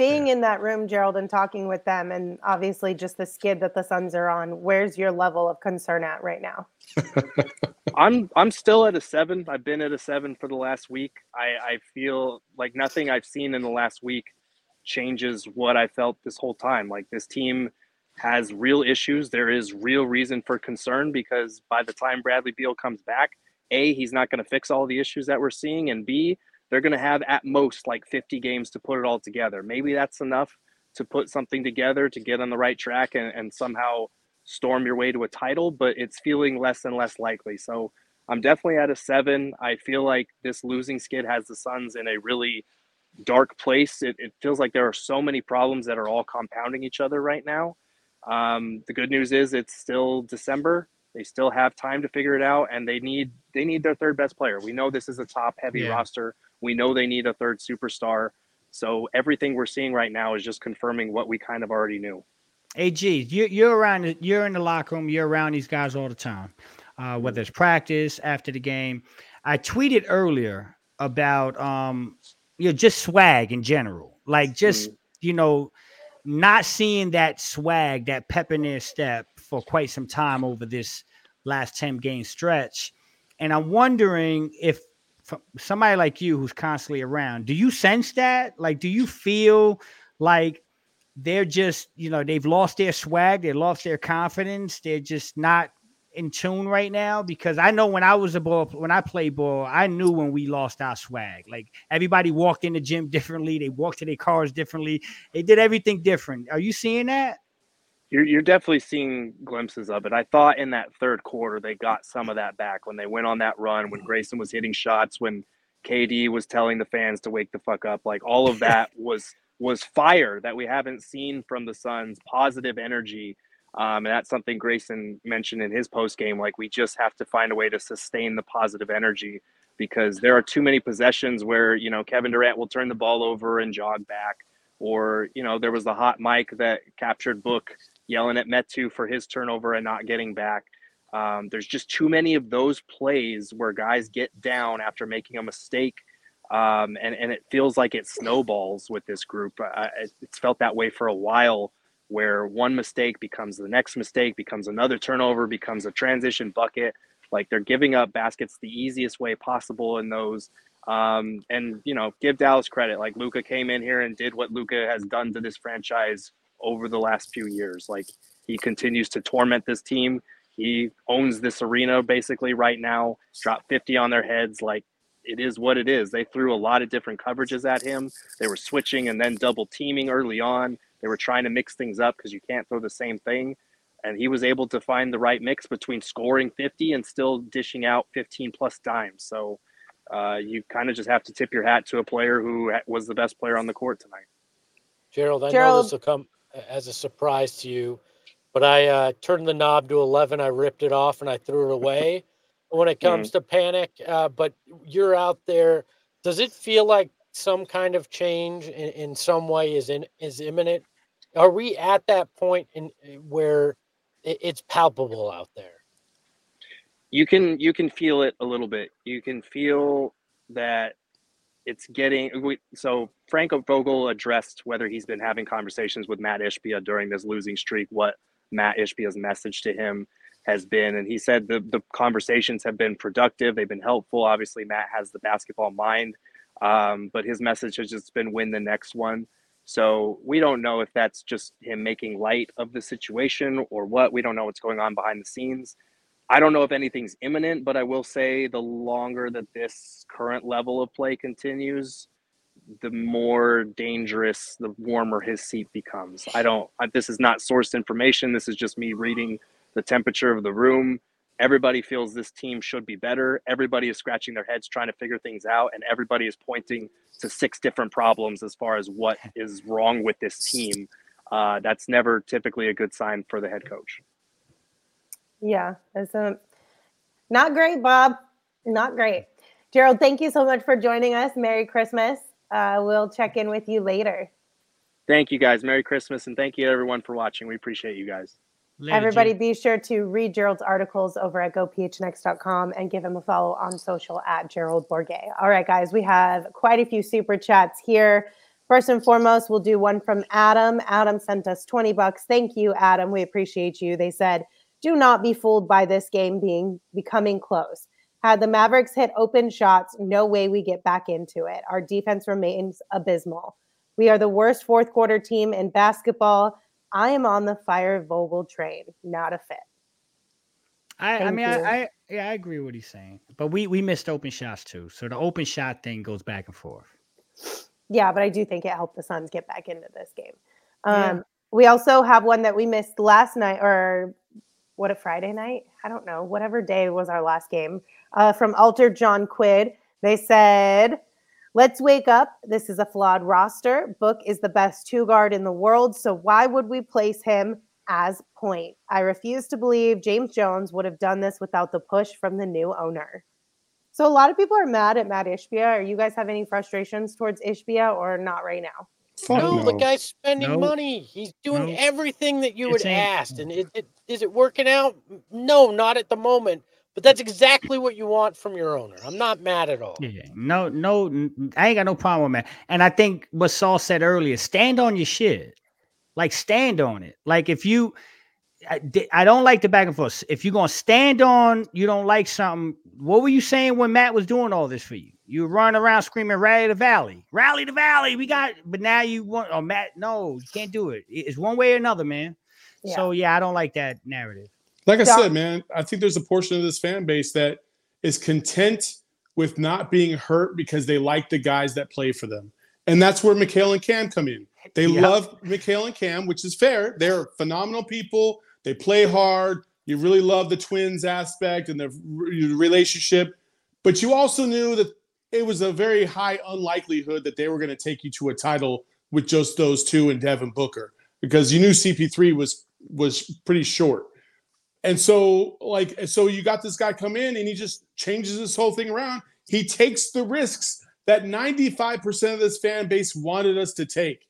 A: Being in that room, Gerald, and talking with them, and obviously just the skid that the Suns are on, where's your level of concern at right now?
I: I'm I'm still at a seven. I've been at a seven for the last week. I, I feel like nothing I've seen in the last week changes what I felt this whole time. Like this team has real issues. There is real reason for concern because by the time Bradley Beal comes back, A, he's not going to fix all the issues that we're seeing, and B, they're going to have at most like 50 games to put it all together. Maybe that's enough to put something together to get on the right track and, and somehow storm your way to a title, but it's feeling less and less likely. So I'm definitely at a seven. I feel like this losing skid has the Suns in a really dark place. It, it feels like there are so many problems that are all compounding each other right now. Um, the good news is it's still December. They still have time to figure it out, and they need they need their third best player. We know this is a top heavy
D: Yeah.
I: roster. We know they need a third superstar. So everything we're seeing right now is just confirming what we kind of already knew.
D: AG, you, you're around. You're in the locker room. You're around these guys all the time, uh, whether it's practice after the game. I tweeted earlier about um, you know, just swag in general, like just you know, not seeing that swag, that pep in their step for quite some time over this last ten game stretch, and I'm wondering if somebody like you who's constantly around, do you sense that? Like, do you feel like they're just, you know, they've lost their swag, they lost their confidence, they're just not in tune right now? Because I know when I was a ball, when I played ball, I knew when we lost our swag. Like everybody walked in the gym differently, they walked to their cars differently, they did everything different. Are you seeing that?
I: You're, you're definitely seeing glimpses of it. I thought in that third quarter they got some of that back when they went on that run, when Grayson was hitting shots, when KD was telling the fans to wake the fuck up. Like all of that was was fire that we haven't seen from the Suns. Positive energy, um, and that's something Grayson mentioned in his post game. Like we just have to find a way to sustain the positive energy because there are too many possessions where you know Kevin Durant will turn the ball over and jog back, or you know there was the hot mic that captured Book yelling at Metu for his turnover and not getting back. Um, there's just too many of those plays where guys get down after making a mistake, um, and and it feels like it snowballs with this group. It's felt that way for a while, where one mistake becomes the next mistake, becomes another turnover, becomes a transition bucket. Like they're giving up baskets the easiest way possible in those. Um, and you know, give Dallas credit. Like Luka came in here and did what Luka has done to this franchise over the last few years. Like he continues to torment this team. He owns this arena basically right now. Dropped 50 on their heads. Like it is what it is. They threw a lot of different coverages at him. They were switching and then double teaming early on. They were trying to mix things up because you can't throw the same thing. and he was able to find the right mix between scoring 50 and still dishing out 15 plus dimes. So uh, you kind of just have to tip your hat to a player who was the best player on the court tonight.
B: Gerald, I Gerald. know this will come as a surprise to you, but I uh, turned the knob to 11. I ripped it off and I threw it away. when it comes mm-hmm. to panic, uh, but you're out there. Does it feel like some kind of change in, in some way is in is imminent? Are we at that point in where it's palpable out there.
I: You can you can feel it a little bit. You can feel that it's getting so Frank Vogel addressed whether he's been having conversations with Matt Ishbia during this losing streak, what Matt Ishbia's message to him has been. And he said the, the conversations have been productive, they've been helpful. Obviously, Matt has the basketball mind, um, but his message has just been win the next one. So we don't know if that's just him making light of the situation or what. We don't know what's going on behind the scenes. I don't know if anything's imminent, but I will say the longer that this current level of play continues, the more dangerous, the warmer his seat becomes. I don't, I, this is not sourced information. This is just me reading the temperature of the room. Everybody feels this team should be better. Everybody is scratching their heads trying to figure things out, and everybody is pointing to six different problems as far as what is wrong with this team. Uh, that's never typically a good sign for the head coach.
A: Yeah, it's a, not great, Bob. Not great. Gerald, thank you so much for joining us. Merry Christmas. Uh, we'll check in with you later.
I: Thank you, guys. Merry Christmas, and thank you everyone for watching. We appreciate you guys.
A: Later, Everybody, G. be sure to read Gerald's articles over at gophnx.com and give him a follow on social at Gerald Bourguet. All right, guys, we have quite a few super chats here. First and foremost, we'll do one from Adam. Adam sent us 20 bucks. Thank you, Adam. We appreciate you. They said, do not be fooled by this game being becoming close. Had the Mavericks hit open shots, no way we get back into it. Our defense remains abysmal. We are the worst fourth quarter team in basketball I am on the fire Vogel train, not a fit.
D: I, I mean, I, I, yeah, I agree with what he's saying, but we we missed open shots too. So the open shot thing goes back and forth.
A: Yeah, but I do think it helped the Suns get back into this game. Um, yeah. We also have one that we missed last night, or what a Friday night. I don't know, whatever day was our last game. Uh, from Alter John Quid, they said Let's wake up. This is a flawed roster. Book is the best two guard in the world. So why would we place him as point? I refuse to believe James Jones would have done this without the push from the new owner. So a lot of people are mad at Matt Ishbia. Are you guys have any frustrations towards Ishbia or not right now?
B: No, no, the guy's spending no. money. He's doing no. everything that you would ask. And it, it, is it working out? No, not at the moment. But that's exactly what you want from your owner. I'm not mad at all.
D: Yeah, no, no, I ain't got no problem with that. And I think what Saul said earlier: stand on your shit, like stand on it. Like if you, I, I don't like the back and forth. If you're gonna stand on, you don't like something. What were you saying when Matt was doing all this for you? You run around screaming, "Rally the Valley, rally the Valley!" We got, but now you want, oh Matt, no, you can't do it. It's one way or another, man. Yeah. So yeah, I don't like that narrative.
C: Like I said, man, I think there's a portion of this fan base that is content with not being hurt because they like the guys that play for them. And that's where Mikal and Cam come in. They yep. love Mikal and Cam, which is fair. They're phenomenal people. They play hard. You really love the twins aspect and the relationship. But you also knew that it was a very high unlikelihood that they were going to take you to a title with just those two and Devin Booker because you knew CP3 was was pretty short. And so, like, so you got this guy come in and he just changes this whole thing around. He takes the risks that 95% of this fan base wanted us to take.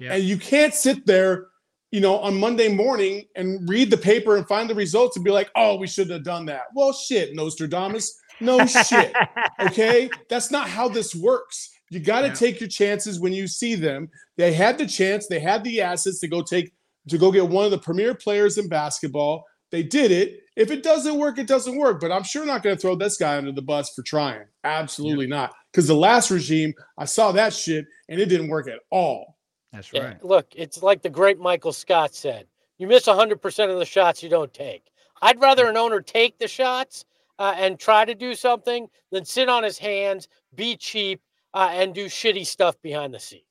C: Yeah. And you can't sit there, you know, on Monday morning and read the paper and find the results and be like, oh, we shouldn't have done that. Well, shit, Nostradamus. No shit. Okay. That's not how this works. You got to yeah. take your chances when you see them. They had the chance, they had the assets to go take, to go get one of the premier players in basketball they did it. If it doesn't work, it doesn't work. But I'm sure not going to throw this guy under the bus for trying. Absolutely yeah. not. Because the last regime, I saw that shit and it didn't work at all.
D: That's right. Yeah,
B: look, it's like the great Michael Scott said you miss 100% of the shots you don't take. I'd rather an owner take the shots uh, and try to do something than sit on his hands, be cheap, uh, and do shitty stuff behind the scenes.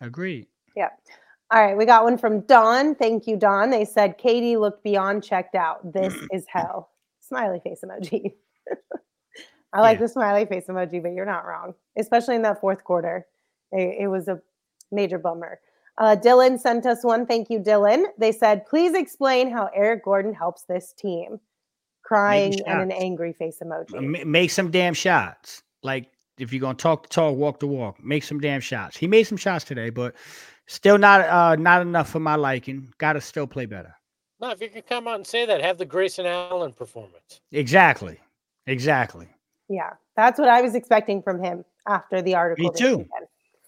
D: Agreed.
A: Yeah. All right, we got one from Dawn. Thank you, Dawn. They said KD looked beyond checked out. This is hell. Smiley face emoji. I like
D: Yeah.
A: the smiley face emoji, but you're not wrong, especially in that fourth quarter. It, it was a major bummer. Uh, Dylan sent us one. Thank you, Dylan. They said, please explain how Eric Gordon helps this team. Crying and an angry face emoji.
D: Make some damn shots. Like if you're gonna talk the talk, walk the walk, make some damn shots. He made some shots today, but still not uh not enough for my liking. Gotta still play better.
B: No, if you can come out and say that, have the Grayson Allen performance.
D: Exactly. Exactly.
A: Yeah, that's what I was expecting from him after the article. this
D: too.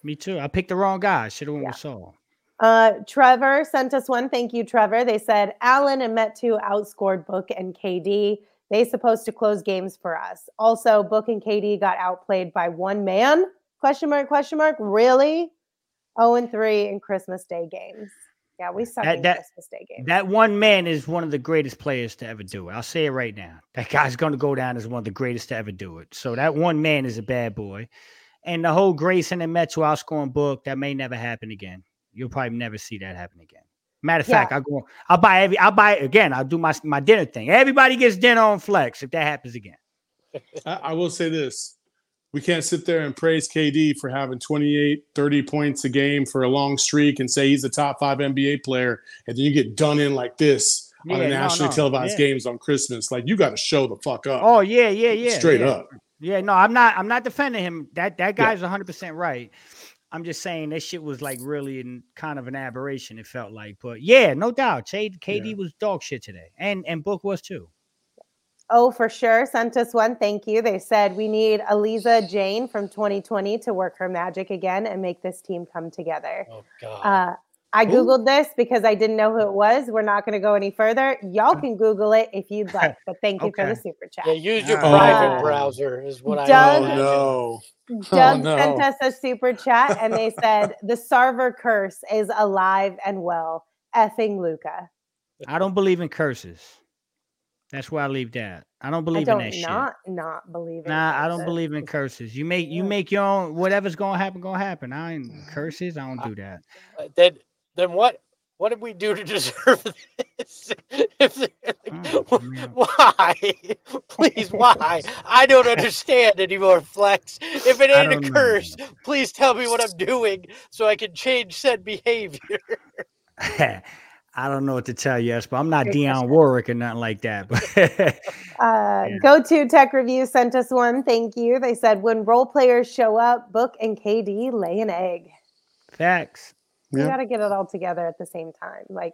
D: Me too. I picked the wrong guy. Should have went
A: Yeah.
D: with Saul.
A: Uh, Trevor sent us one. Thank you, Trevor. They said Allen and Metu outscored Book and KD. They supposed to close games for us. Also, Book and KD got outplayed by one man. Question mark? Question mark? Really? Zero and three in Christmas Day games. Yeah, we suck
D: That-
A: in
D: that-
A: Christmas Day games.
D: That one man is one of the greatest players to ever do it. I'll say it right now. That guy's going to go down as one of the greatest to ever do it. So that one man is a bad boy. And the whole Grayson and Metro outscoring book, that may never happen again. You'll probably never see that happen again. Matter of
A: Yeah.
D: fact, I'll go, I'll buy every, I'll buy again. I'll do my, my dinner thing. Everybody gets dinner on flex if that happens again.
C: I, I will say this. We can't sit there and praise KD for having 28, 30 points a game for a long streak and say he's a top five NBA player. And then you get done in like this on
D: Yeah,
C: the
D: no,
C: nationally
D: no,
C: televised
D: yeah.
C: games on Christmas. Like you got to show the fuck up.
D: Oh yeah, yeah, yeah.
C: Straight
D: yeah.
C: up.
D: Yeah, no, I'm not. I'm not defending him. That that guy's 100 percent right. I'm just saying that shit was like really in kind of an aberration. It felt like, but yeah, no doubt, K- KD
C: Yeah.
D: was dog shit today, and and Book was too.
A: Oh, for sure. Sent us one. Thank you. They said we need Aliza Jane from 2020 to work her magic again and make this team come together.
B: Oh God.
A: Uh, I
D: Who?
A: Googled this because I didn't know who it was. We're not going to go any further. Y'all can Google it if you'd like, but thank you for the super chat.
B: yeah, use your
D: Oh.
B: private
A: Uh,
B: browser is what I
A: Doug-
C: Oh no.
A: Doug
C: no.
A: sent us a super chat and they said the Sarver curse is alive and well. Effing Luka.
D: I don't believe in curses. That's why I leave that. I don't
A: I
D: believe
A: don't
D: in that
A: not not believe
D: shit.
A: in
D: Nah, I don't believe in curses. You make you make your own. Whatever's gonna happen, gonna happen. I ain't curses. I don't do that.
B: Uh, Then, then what? What did we do to deserve this? If-
D: Oh,
B: why? Please, why? I don't understand anymore, Flex. If it
D: I
B: ain't a
D: don't know.
B: curse, please tell me what I'm doing so I can change said behavior.
D: I don't know what to tell you, but I'm not
A: Great Dionne.
D: Warwick or nothing like that. But
A: Uh,
D: Yeah.
A: Go to Tech Review sent us one. Thank you. They said when role players show up, Book and KD lay an egg.
D: facts.
A: You
C: Yeah.
A: got to get it all together at the same time. Like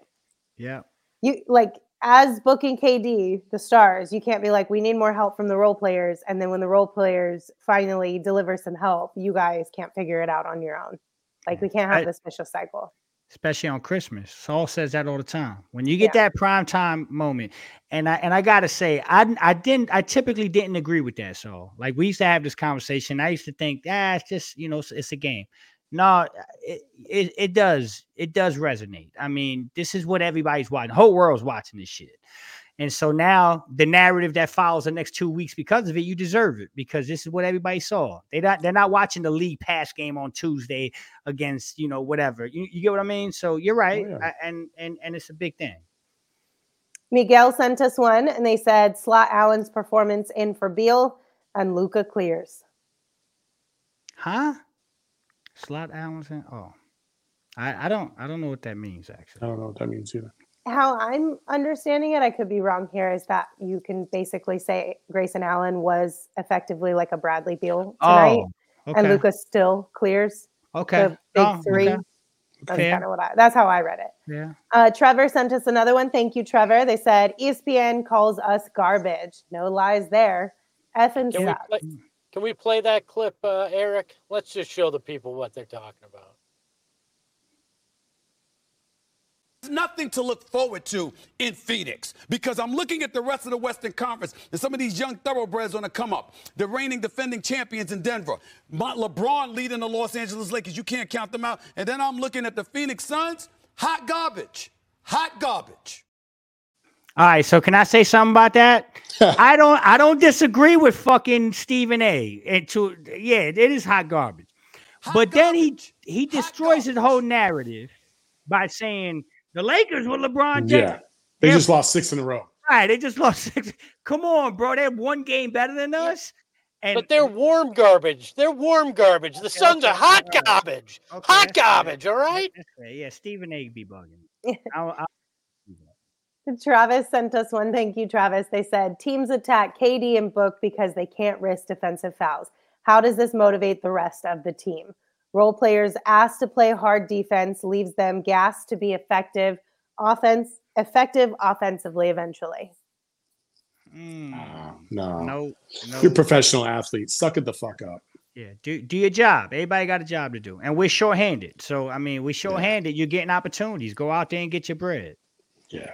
D: Yeah.
A: you, like as booking KD, the stars, you can't be like, we need more help from the role players, and then when the role players finally deliver some help, you guys can't figure it out on your own. Like we can't have
D: I-
A: this vicious cycle.
D: especially on Christmas. Saul says that all the time. When you get that prime time moment, and I and I gotta say, I I didn't I typically didn't agree with that. Saul, like we used to have this conversation. I used to think, ah, it's just you know, it's, it's a game. No, it, it it does it does resonate. I mean, this is what everybody's watching. The whole world's watching this shit. And so now the narrative that follows the next two weeks because of it, you deserve it because this is what everybody saw. They not they're not watching the league pass game on Tuesday against you know whatever. You, you get what I mean? So you're oh, right,
C: yeah.
D: I- and and and it's a big thing.
A: Miguel sent us one, and they said slot Allen's performance in for Beal and Luka clears.
D: Huh? Slot Allenson? Oh, I I don't I don't know what that means actually.
C: I don't know what that means either.
A: how I'm understanding it, I could be wrong here, is that you can basically say Grayson Allen was effectively like a Bradley Beal tonight,
D: Oh, okay.
A: and Lucas still clears
D: okay.
A: the big
D: Oh,
A: three.
D: okay.
A: That's
D: Fair.
A: kind of what I. That's how I read it.
D: Yeah.
A: Uh, Trevor sent us another one. Thank you, Trevor. They said ESPN calls us garbage. No lies there. F and
B: Can we play, can we play that clip, uh, Eric? Let's just show the people what they're talking about.
J: There's nothing to look forward to in Phoenix because I'm looking at the rest of the Western Conference and some of these young thoroughbreds on the come up. The reigning defending champions in Denver. My, LeBron leading the Los Angeles Lakers. You can't count them out. And then I'm looking at the Phoenix Suns. Hot garbage. Hot garbage.
D: All right, so can I say something about that? I don't I don't disagree with fucking Stephen A. And to yeah, it is hot garbage.
J: Hot
D: But then he he destroys his whole narrative by saying the Lakers with LeBron James.
C: Yeah, they
D: Yeah.
C: just lost six in a row.
D: Right, they just lost six. Come on, bro. They're one game better than us. And
B: But they're warm garbage. They're warm garbage. The Suns
D: okay,
B: are hot
D: all right.
B: garbage.
D: Okay,
B: hot
D: that's fair.
B: garbage, all right?
D: That's. Yeah, Stephen A. be bugging. I'll, I'll,
A: Travis sent us one. Thank you, Travis. They said teams attack KD and Book because they can't risk defensive fouls. How does this motivate the rest of the team? Role players asked to play hard defense leaves them gassed to be effective offense, effective offensively eventually.
D: mm,
C: No,
D: no, no.
C: you're professional athletes. Suck it the fuck up.
D: Yeah, do do your job. Everybody got a job to do, and we're shorthanded. So I mean, we're shorthanded. You're getting opportunities. Go out there and get your bread.
C: Yeah.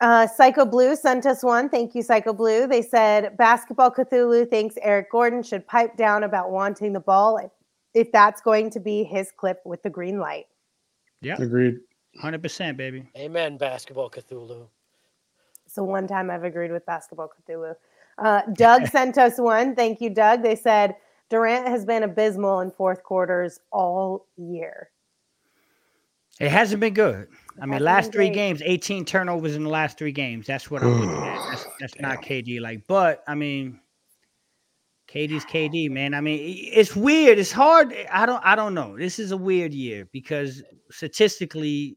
A: Uh, Psycho Blue sent us one. Thank you, Psycho Blue. They said Basketball Cthulhu thinks Eric Gordon should pipe down about wanting the ball if, if that's going to be his clip with the green light.
D: Yeah,
C: Agreed.
D: hundred percent, baby.
B: Amen, basketball Cthulhu.
A: So one time I've agreed with Basketball Cthulhu. Uh, Doug sent us one. Thank you, Doug. They said Durant has been abysmal in fourth quarters all year.
D: It hasn't been good. I mean, last three
A: great.
D: games, 18 turnovers in the last three games. That's what I'm looking at. That's, that's not KD. Like, but I mean, KD's KD, man. I mean, it's weird. It's hard. I don't. I don't know. This is a weird year because statistically,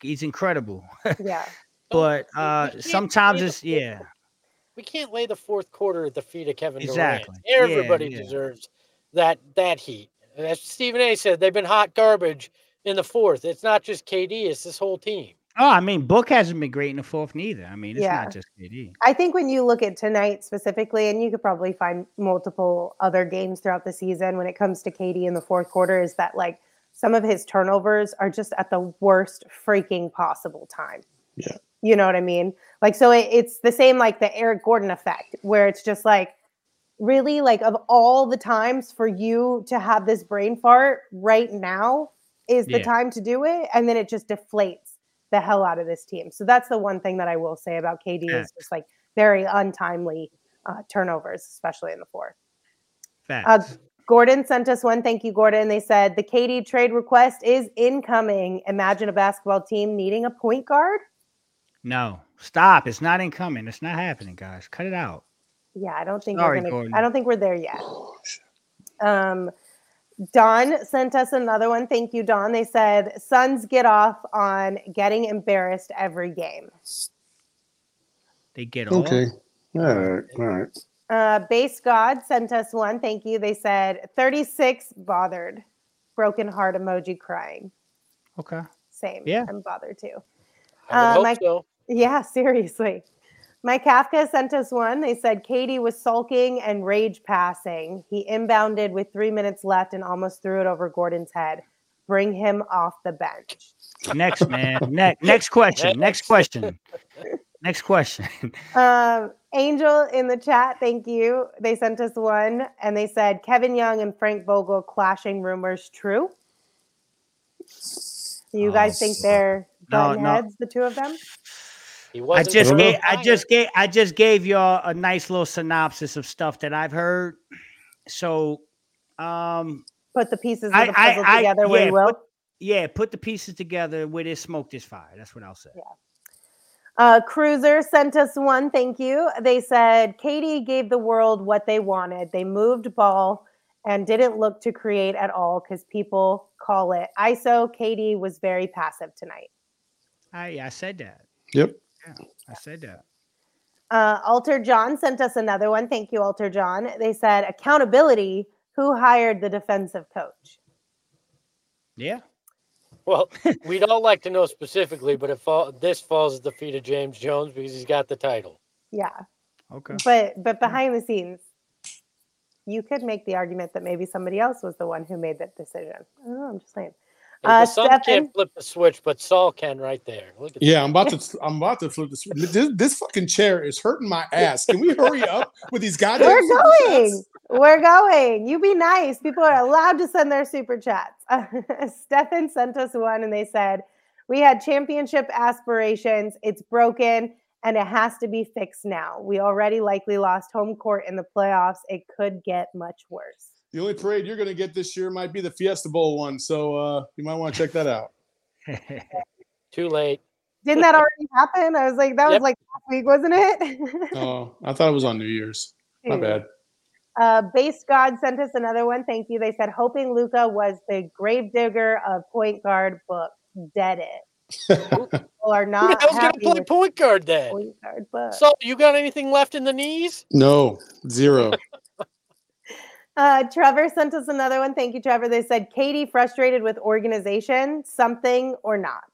D: he's incredible.
A: Yeah.
D: but uh sometimes it's yeah.
B: We can't lay the fourth quarter at the feet of Kevin
D: Exactly.
B: Durant.
D: Yeah,
B: Everybody
D: yeah.
B: deserves that that heat. As Stephen A said, they've been hot garbage in the fourth. It's not just KD, it's this whole team.
D: Oh, I mean, Book hasn't been great in the fourth neither. I mean, it's
A: Yeah.
D: not just KD.
A: I think when you look at tonight specifically, and you could probably find multiple other games throughout the season when it comes to KD in the fourth quarter, is that like some of his turnovers are just at the worst freaking possible time.
C: Yeah.
A: You know what I mean? Like, so it, it's the same like the Eric Gordon effect, where it's just like, really, like, of all the times for you to have this brain fart right now is the
D: Yeah.
A: time to do it. And then it just deflates the hell out of this team. So that's the one thing that I will say about KD
D: Yeah.
A: is just like very untimely uh, turnovers, especially in the fourth.
D: Facts.
A: Uh, Gordon sent us one. Thank you, Gordon. They said the KD trade request is incoming. Imagine a basketball team needing a point guard.
D: no, stop. It's not incoming. It's not happening, guys. Cut it out.
A: Yeah, I don't think
D: Sorry,
A: we're gonna.
D: Gordon.
A: I don't think we're there yet. Um, Don sent us another one. Thank you, Don. They said Suns get off on getting embarrassed every game.
D: They get off.
C: Okay. All right. All right.
A: Uh, Base God sent us one. Thank you. They said 36 bothered, broken heart emoji crying.
D: Okay.
A: Same.
D: Yeah.
A: I'm bothered too.
B: I would
A: Uh,
B: hope
A: my-
B: so.
A: Yeah, seriously. Mike Kafka sent us one. They said KD was sulking and rage passing. He inbounded with three minutes left and almost threw it over Gordon's head. Bring him off the bench.
D: Next, man. Next, next question. Next
B: Next.
D: question. Next question.
A: Um, Angel in the chat, thank you. They sent us one and they said Kevin Young and Frank Vogel clashing rumors true. Do you guys think they're
D: No, no.
A: heads, the two of them?
B: He
D: I
B: wasn't
D: just gave,
C: know.
D: I just gave I just gave y'all a nice little synopsis of stuff that I've heard. So um
A: Put the pieces of
D: I-
A: the puzzle
D: I- I-
A: together where
D: yeah,
A: you will.
D: put- yeah, put the pieces together where there's smoke, there's fire. That's what I'll say. Yeah.
A: Uh, Cruiser sent us one. Thank you. They said KD gave the world what they wanted. They moved ball and didn't look to create at all because people call it ISO. KD was very passive tonight.
D: I I said that.
C: Yep.
D: I said that.
A: Uh, Alter John sent us another one. Thank you, Alter John. They said accountability. Who hired the defensive coach?
D: Yeah.
B: Well, we'd all like to know specifically, but it fall, this falls at the feet of James Jones because he's got the title.
A: Yeah,
D: Okay.
A: but but behind the scenes, you could make the argument that maybe somebody else was the one who made that decision. I don't know. I'm just saying.
B: And
A: Uh,
B: the son
A: Stefan?
B: can't flip the switch, but Saul can right there. Look at
C: Yeah, I'm about to. I'm about to flip this. This, this fucking chair is hurting my ass. Can we hurry up with these goddamn?
A: We're going.
C: chats?
A: We're going. You be nice. People are allowed to send their super chats. Stefan sent us one and they said, We had championship aspirations. It's broken and it has to be fixed now. We already likely lost home court in the playoffs. It could get much worse.
C: The only parade you're going to get this year might be the Fiesta Bowl one, so uh, you might want to check that out.
B: Too late.
A: Didn't that already happen? I was like, that was
B: Yep.
A: like last week, wasn't it?
C: Oh, I thought it was on New Year's. My bad.
A: Uh, Base God sent us another one. Thank you. They said, hoping Luka was the gravedigger of point guard book. Dead it. People are
B: Who
A: not
B: the hell's gonna play point guard then?
A: point guard book.
B: So you got anything left in the knees?
C: No, zero.
A: Uh, Trevor sent us another one. Thank you, Trevor. They said, KD frustrated with organization, something or not.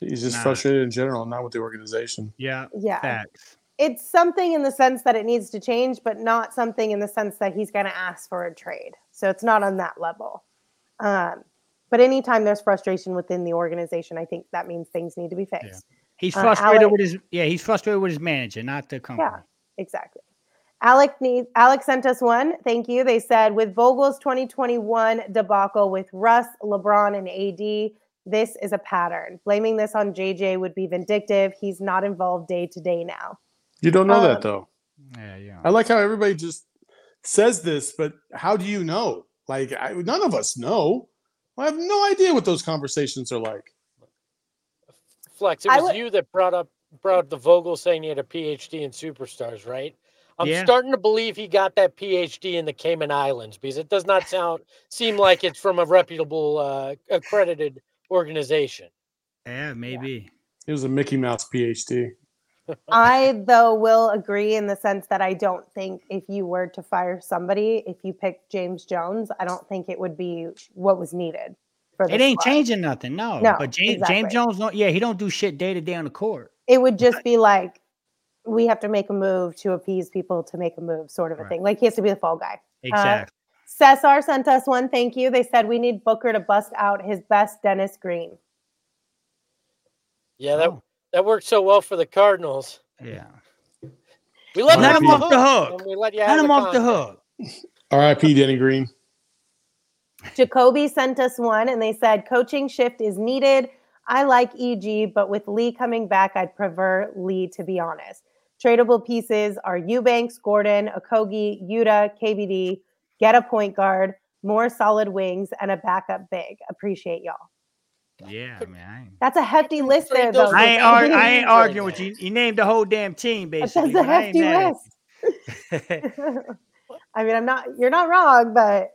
C: He's just
D: Nah.
C: frustrated in general, not with the organization.
D: Yeah.
A: Yeah.
D: Facts.
A: It's something in the sense that it needs to change, but not something in the sense that he's going to ask for a trade. So it's not on that level. Um, but anytime there's frustration within the organization, I think that means things need to be fixed.
D: He's
A: Uh,
D: frustrated with his yeah, he's frustrated with his manager, not the company.
A: Yeah, exactly. Alec needs Alex sent us one. Thank you. They said with Vogel's 2021 debacle with Russ, LeBron, and AD, this is a pattern. Blaming this on JJ would be vindictive. He's not involved day to day now.
C: You don't know
A: Um,
C: that though.
D: Yeah, yeah.
C: I like how everybody just says this, but how do you know? Like, I, none of us know. I have no idea what those conversations are like.
B: Flex, it was
A: would-
B: you that brought up brought the Vogel saying he had a PhD in superstars, right? I'm
D: Yeah.
B: starting to believe he got that PhD in the Cayman Islands because it does not sound seem like it's from a reputable uh, accredited organization.
D: Yeah, maybe.
C: It was a Mickey Mouse PhD.
A: I, though, will agree in the sense that I don't think if you were to fire somebody, if you picked James Jones, I don't think it would be what was needed. For
D: It ain't
A: squad.
D: changing nothing, no.
A: No,
D: but James
A: exactly.
D: James Jones don't yeah, he don't do shit day to day on the court.
A: It would just be like we have to make a move to appease people to make a move, sort of a
D: Right.
A: thing. Like he has to be the fall guy.
D: Uh, exactly.
A: Cesar sent us one. Thank you. They said we need Booker to bust out his best Dennis Green.
B: Yeah, that
D: Oh.
B: that worked so well for the Cardinals.
D: yeah.
B: We let
C: Let
B: him
C: him
B: off
D: off
B: the
D: the
B: hook.
D: hook.
B: we let you
D: Let
B: have
D: him
B: the
D: off the hook.
C: R.I.P. Denny Green.
A: Jacoby sent us one and they said coaching shift is needed. I like EG, but with Lee coming back, I'd prefer Lee to be honest. Tradable pieces are Eubanks, Gordon, Okogie, Yuta, KBD. Get a point guard, more solid wings, and a backup big. Appreciate y'all.
D: Yeah, I mean, I ain't,
A: That's a hefty list there, though.
D: I ain't, ar- I ain't arguing with you. You named the whole damn team, basically.
A: That's a
D: but I
A: hefty list. I mean, I'm not. You're not wrong, but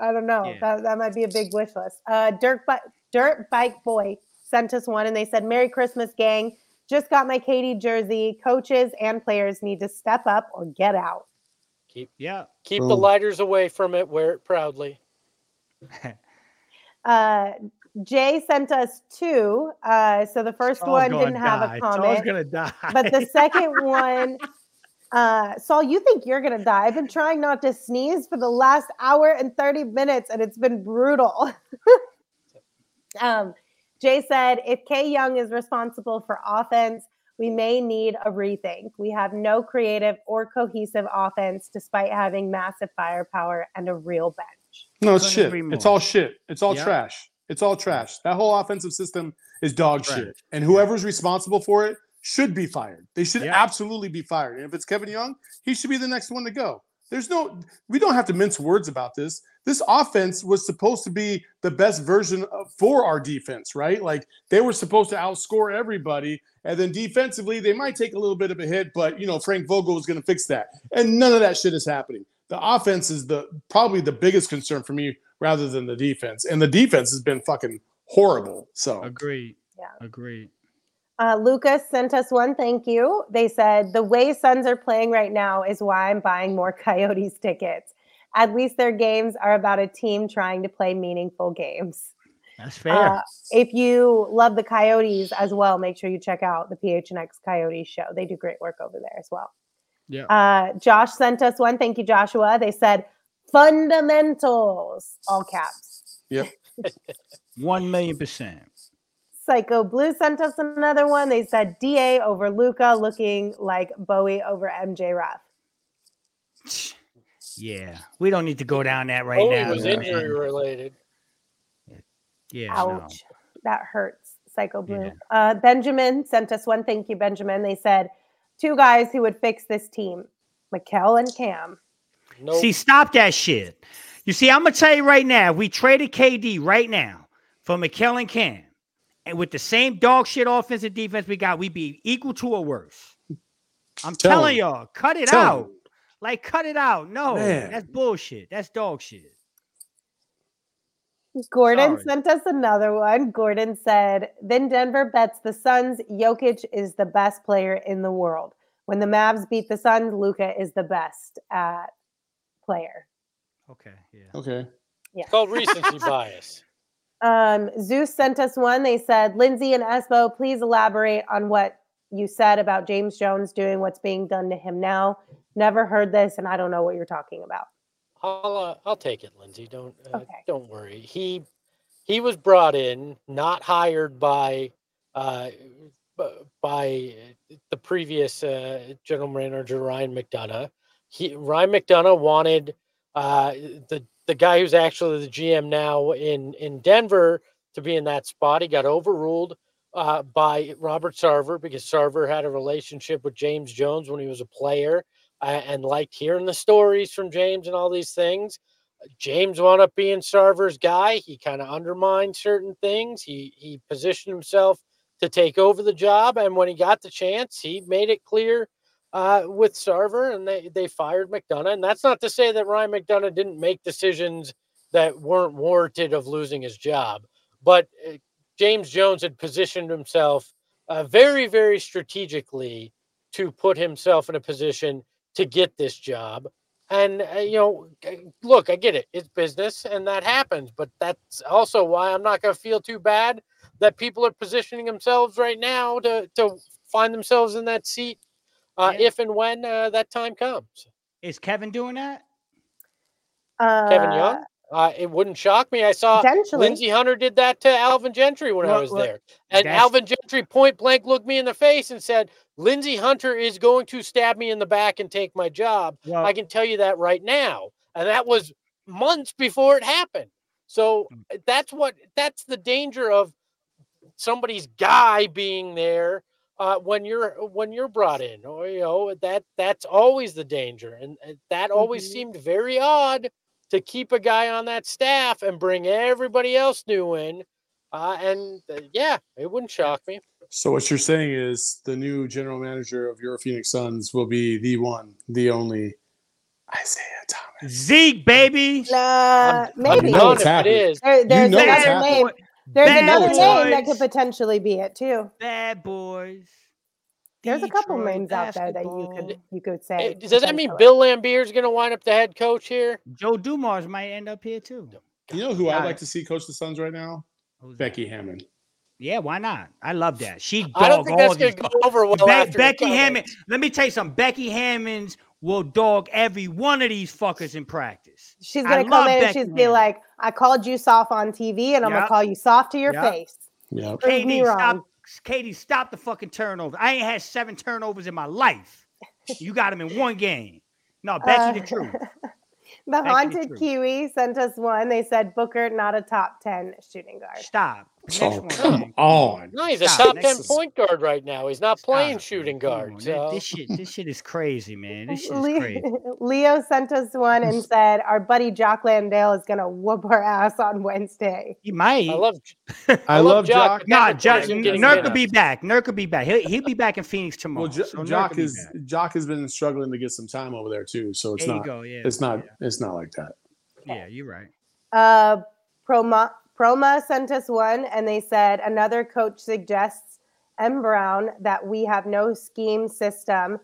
A: I don't know.
D: Yeah.
A: That that might be a big wish list. Uh, Dirt Bi- Dirt Bike Boy sent us one, and they said, "Merry Christmas, gang! Just got my KD jersey. Coaches and players need to step up or get out."
D: Keep yeah.
B: Keep the lighters away from it. Wear it proudly.
A: Uh, Jay sent us two. Uh, so the first
D: Saul's
A: one didn't have
D: die.
A: a
D: Saul's
A: comment,
D: gonna die.
A: but the second one. Uh, Saul, you think you're gonna die? I've been trying not to sneeze for the last hour and 30 minutes, and it's been brutal. um, Jay said, if K Young is responsible for offense, we may need a rethink. We have no creative or cohesive offense despite having massive firepower and a real bench.
C: No, it's shit. It's all shit. It's all
D: Yeah.
C: trash. It's all trash. That whole offensive system is dog
D: Trash.
C: shit. And whoever's responsible for it should be fired. They should
D: Yeah.
C: absolutely be fired. And if it's Kevin Young, he should be the next one to go. There's no, we don't have to mince words about this. This offense was supposed to be the best version of, for our defense, right? Like they were supposed to outscore everybody. And then defensively, they might take a little bit of a hit, but you know, Frank Vogel was going to fix that. And none of that shit is happening. The offense is the probably the biggest concern for me rather than the defense. And the defense has been fucking horrible. So
D: Agreed.
A: Yeah.
D: Agreed.
A: Uh, Lucas sent us one. Thank you. They said the way Suns are playing right now is why I'm buying more Coyotes tickets. At least their games are about a team trying to play meaningful games.
D: That's fair.
A: Uh, if you love the Coyotes as well, make sure you check out the PHNX Coyotes show. They do great work over there as well.
D: yeah.
A: Uh, Josh sent us one. Thank you, Joshua. They said fundamentals, all caps.
D: One million percent.
A: Psycho Blue sent us another one. They said DA over Luka, looking like Bowie over MJ Ruff.
D: Yeah. We don't need to go down that right
B: Oh,
D: now.
B: it was
D: man.
B: injury related.
D: Yeah. no.
A: Ouch. That hurts. Psycho Blue.
D: Yeah.
A: Uh, Benjamin sent us one. Thank you, Benjamin. They said two guys who would fix this team, Mikal and Cam.
B: No,
D: See, stop that shit. You see, I'm gonna tell you right now. if We traded KD right now for Mikal and Cam, and with the same dog shit offense and defense we got, we'd be equal to or worse. I'm
C: Tell
D: telling
C: him.
D: y'all, cut it
C: Tell
D: out.
C: him.
D: Like, cut it out. No,
C: Man.
D: that's bullshit. That's dog shit.
A: Gordon
D: Sorry.
A: sent us another one. Gordon said, Then Denver bets the Suns. Jokic is the best player in the world. When the Mavs beat the Suns, Luka is the best at player.
D: Okay, yeah.
C: Okay.
A: Yeah.
B: It's called recency bias.
A: Um, Zeus sent us one. They said, Lindsay and Espo, please elaborate on what you said about James Jones doing what's being done to him now. Never heard this, and I don't know what you're talking about.
B: I'll uh, I'll take it, Lindsay. Don't uh,
A: Okay.
B: don't worry. He he was brought in, not hired by uh, by the previous uh, general manager Ryan McDonough. He Ryan McDonough wanted uh, the the guy who's actually the GM now in in Denver to be in that spot. He got overruled uh, by Robert Sarver because Sarver had a relationship with James Jones when he was a player uh, and liked hearing the stories from James and all these things. James wound up being Sarver's guy. He kind of undermined certain things. He he positioned himself to take over the job, and when he got the chance, he made it clear uh, with Sarver, and they they fired McDonough. And that's not to say that Ryan McDonough didn't make decisions that weren't warranted of losing his job, but uh, James Jones had positioned himself uh, very very strategically to put himself in a position to get this job. And uh, you know, look, I get it; it's business, and that happens. But that's also why I'm not going to feel too bad that people are positioning themselves right now to to find themselves in that seat uh,
D: Yeah.
B: if and when uh, that time comes.
D: Is Kevin doing that?
A: Uh,
B: Kevin Young, uh, it wouldn't shock me. I saw
A: Potentially.
B: Lindsey Hunter did that to Alvin Gentry when I was
D: well,
B: there, and Alvin Gentry point blank looked me in the face and said, "Lindsey Hunter is going to stab me in the back and take my job."
D: Well,
B: I can tell you that right now. And that was months before it happened. So
D: Mm.
B: uh, that's what that's the danger of somebody's guy being there uh, when you're when you're brought in. Or you know, that that's always the danger. And uh, that always
A: Mhm.
B: seemed very odd to keep a guy on that staff and bring everybody else new in. Uh, and uh, yeah, it wouldn't shock me.
C: So what you're saying is the new general manager of your Phoenix Suns will be the one, the only Isiah Thomas.
D: Zeke, baby.
A: Nah,
B: I'm,
A: maybe.
B: I'm
C: know
B: done
C: it's happening.
B: is.
A: There, there's
C: know it's
A: another
C: happening.
A: name. There's
D: Bad
A: another
C: boys.
A: name that could potentially be it too.
D: Bad boys.
A: There's a couple
D: Detroit
A: names out there that you could you could
B: Eh,
A: say.
B: Does that mean
A: potentially.
B: Bill Laimbeer's going to wind up the head coach here?
D: Joe Dumars might end up here too.
C: You know who I'd
D: Got
C: like to see coach the Suns right now?
D: Who's that?
C: Becky Hammon.
D: Yeah, why not? I love that. She dog
B: I don't think
D: all
B: that's going
D: these.
B: to go over well
D: Be-
B: after
D: Becky
B: the
D: Hammond. Let me tell you something. Becky Hammonds will dog every one of these fuckers in practice.
A: She's gonna come
D: love
A: in and
D: Becky
A: she's be like, "I called you soft on TV, and I'm gonna call you soft to your
D: Yep.
A: face."
C: Yeah.
A: Prove me
D: KD,
A: wrong.
D: stop. KD, stop the fucking turnovers. I ain't had seven turnovers in my life. You got them in one game. No, Becky, the
A: Uh,
D: truth.
A: The
D: Back to the
A: haunted
D: truth.
A: Kiwi sent us one. They said Booker not a top ten shooting guard.
D: Stop. Next
C: Oh,
D: one,
C: come
D: man.
C: on.
B: No, he's a
D: Stop.
B: top
D: Next
B: 10
D: is-
B: point guard right now. He's not playing
D: Stop,
B: shooting
D: man.
B: Guard.
D: This-
B: So.
D: This shit, this shit is crazy, man. This shit is
A: Le-
D: crazy.
A: Leo sent us one and said our buddy Jock Landale is gonna whoop our ass on Wednesday.
D: He might.
B: I love
C: I,
B: love
C: love
B: Jock,
C: Jock.
D: Nah, Jock,
B: the
D: Nurk will be back. Nurk will be back. He'll, he'll be back in Phoenix tomorrow.
C: Well, Jo-
D: so
C: Jock
D: will be
C: is. Jock has been struggling to get some time over there too. So it's
D: There you
C: not.
D: go. Yeah.
C: It's not.
D: Yeah,
C: It's not like that.
D: yeah you're right.
A: Uh, Proma Proma sent us one and they said another coach suggests M Brown that we have no scheme system.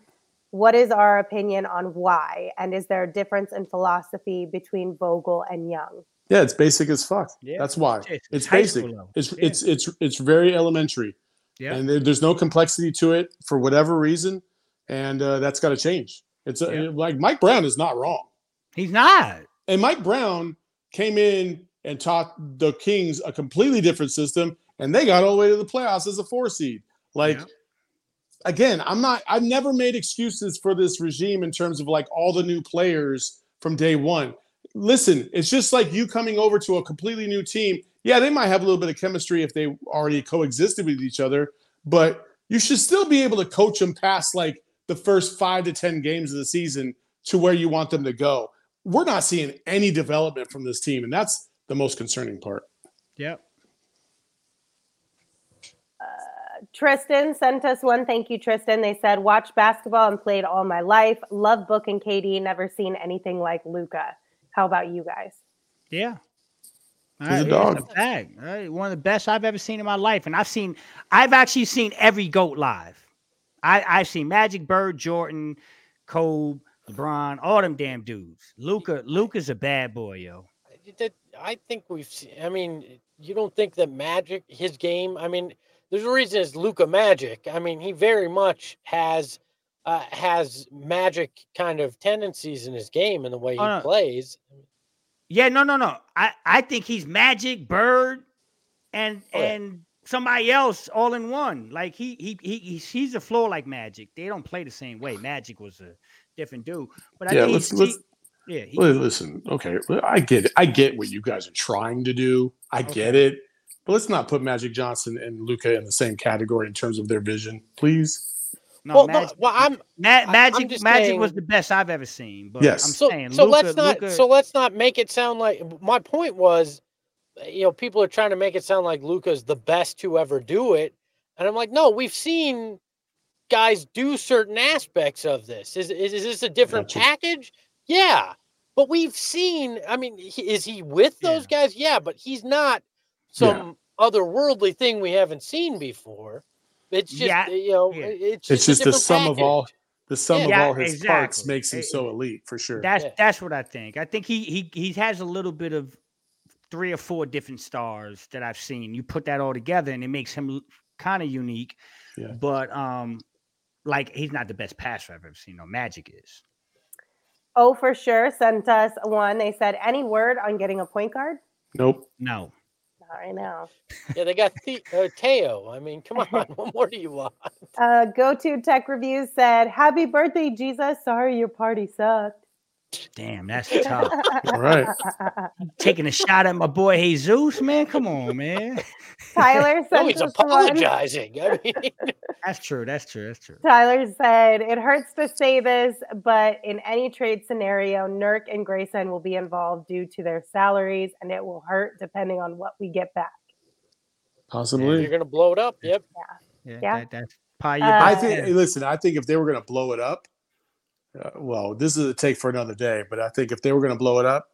A: What is our opinion on why? And is there a difference in philosophy between Vogel and Young?
C: Yeah, it's basic as fuck.
D: Yeah,
C: That's why.
D: it's- it's
C: It's
D: high school
C: basic. It's
D: Yeah.
C: it's it's it's very elementary,
D: Yeah.
C: and there, there's no complexity to it for whatever reason, and uh, that's got to change. It's a,
D: Yeah.
C: like Mike Brown is not wrong,
D: He's not.
C: and Mike Brown came in and taught the Kings a completely different system, and they got all the way to the playoffs as a four seed. Like
D: Yeah.
C: again, I'm not. I've never made excuses for this regime in terms of like all the new players from day one. Listen, it's just like you coming over to a completely new team. Yeah, they might have a little bit of chemistry if they already coexisted with each other, but you should still be able to coach them past like the first five to ten games of the season to where you want them to go. We're not seeing any development from this team, and that's the most concerning part.
D: Yep.
A: Uh, Tristan sent us one. Thank you, Tristan. They said, "Watch basketball and played all my life. Love Book and KD. Never seen anything like Luka. How about you guys?"
D: Yeah.
C: He's
D: All
C: a dog.
D: it's a fact. All right, One of the best I've ever seen in my life. And I've seen, I've actually seen every GOAT live. I, I've seen Magic Bird, Jordan, Kobe, LeBron, all them damn dudes. Luka, Luka's a bad boy, yo.
B: that I think we've seen. I mean, you don't think that Magic, his game. I mean, there's a reason it's Luka Magic. I mean, he very much has uh, has Magic kind of tendencies in his game and the way he
D: no.
B: plays.
D: Yeah, no, no, no. I, I think he's Magic, Bird, and
B: Oh, yeah.
D: and somebody else all in one. Like he he he he's, he's a floor like Magic. They don't play the same way. Magic was a different dude. But I
C: Yeah,
D: think
C: let's-
D: he's,
C: let's-
D: he, yeah, he,
C: listen, okay, I get it. I get what you guys are trying to do. I get it. But let's not put Magic Johnson and Luka in the same category in terms of their vision, please.
D: no,
B: well, no,
D: Magic,
B: well, I'm
D: Ma-
B: I'm
D: Magic
B: just
D: Magic was the best I've ever seen. But
C: Yes.
D: I'm
B: so
D: saying
B: so
D: Luka,
B: let's not
D: Luka,
B: so let's not make it sound like my point was you know people are trying to make it sound like Luka's the best to ever do it and I'm like no we've seen guys do certain aspects of this is is, is this a different package yeah but we've seen I mean he, is he with those guys yeah but he's not some otherworldly thing we haven't seen before it's just
D: Yeah,
B: you know
D: yeah.
B: it's
C: It's
B: just, a
C: just the
B: different
C: sum of all the sum of all his parts makes him
D: Eh,
C: so elite for sure.
D: That's
B: Yeah.
D: that's what I think. I think he he he has a little bit of three or four different stars that I've seen. You put that all together and it makes him kind of unique.
C: Yeah.
D: But um like he's not the best passer I've ever seen. No, Magic is.
A: Oh, for sure. Sent us one. They said, "Any word on getting a point guard?"
C: nope.
D: No.
A: Not right now.
B: Yeah, they got the, uh, Teo. I mean, come on, what more do you want?
A: Uh, Go to Tech Reviews said, "Happy birthday, Jesus. Sorry your party sucked."
D: Damn, that's tough.
C: All right.
D: Taking a shot at my boy Jesus, man. Come on, man.
A: Tyler
B: No,
A: sent
B: he's apologizing. I mean,
D: That's true. That's true. That's true.
A: Tyler said, "It hurts to say this, but in any trade scenario, Nurk and Grayson will be involved due to their salaries, and it will hurt depending on what we get back."
C: Possibly.
B: you're gonna blow it up. Yep.
D: Yeah,
A: Yeah.
D: That, that's pie
A: Uh,
C: I think. hey, listen, I think if they were going to blow it up, uh, well, this is a take for another day. But I think if they were going to blow it up,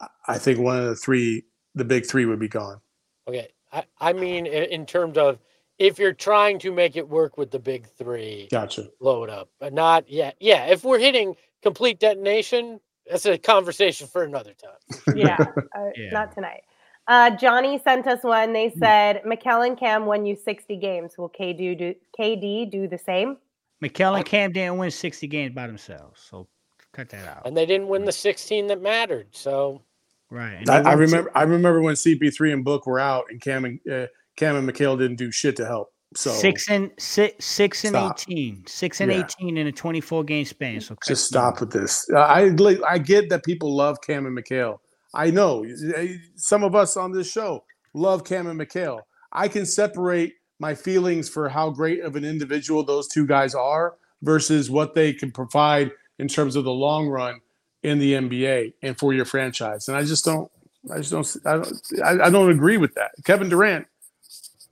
C: I- I think one of the three, the big three, would be gone.
B: Okay. I, I mean, in terms of if you're trying to make it work with the big three,
C: Gotcha.
B: blow it up. But not yeah, yeah. If we're hitting complete detonation, that's a conversation for another time.
A: Yeah, uh,
D: Yeah.
A: not tonight. Uh, Johnny sent us one. They said, "Mikal and Cam won you 60 games. Will KD do KD do the same?"
D: Mikal and Cam didn't win 60 games by themselves. So cut that out.
B: And they didn't win the 16 that mattered. So
D: Right. And
C: I, I
D: won two-
C: remember. I remember when CP3 and Book were out, and Cam and uh, Cam and Mikal didn't do shit to help. So
D: six and six, six and
C: Stop.
D: 18, six and
C: Yeah.
D: 18 in a 24 game span. So
C: just stop with this. I I get that people love Cam and Mikal. I know some of us on this show love Cam and Mikal. I can separate my feelings for how great of an individual those two guys are versus what they can provide in terms of the long run in the NBA and for your franchise. And I just don't. I just don't. I don't. I, I don't agree with that. Kevin Durant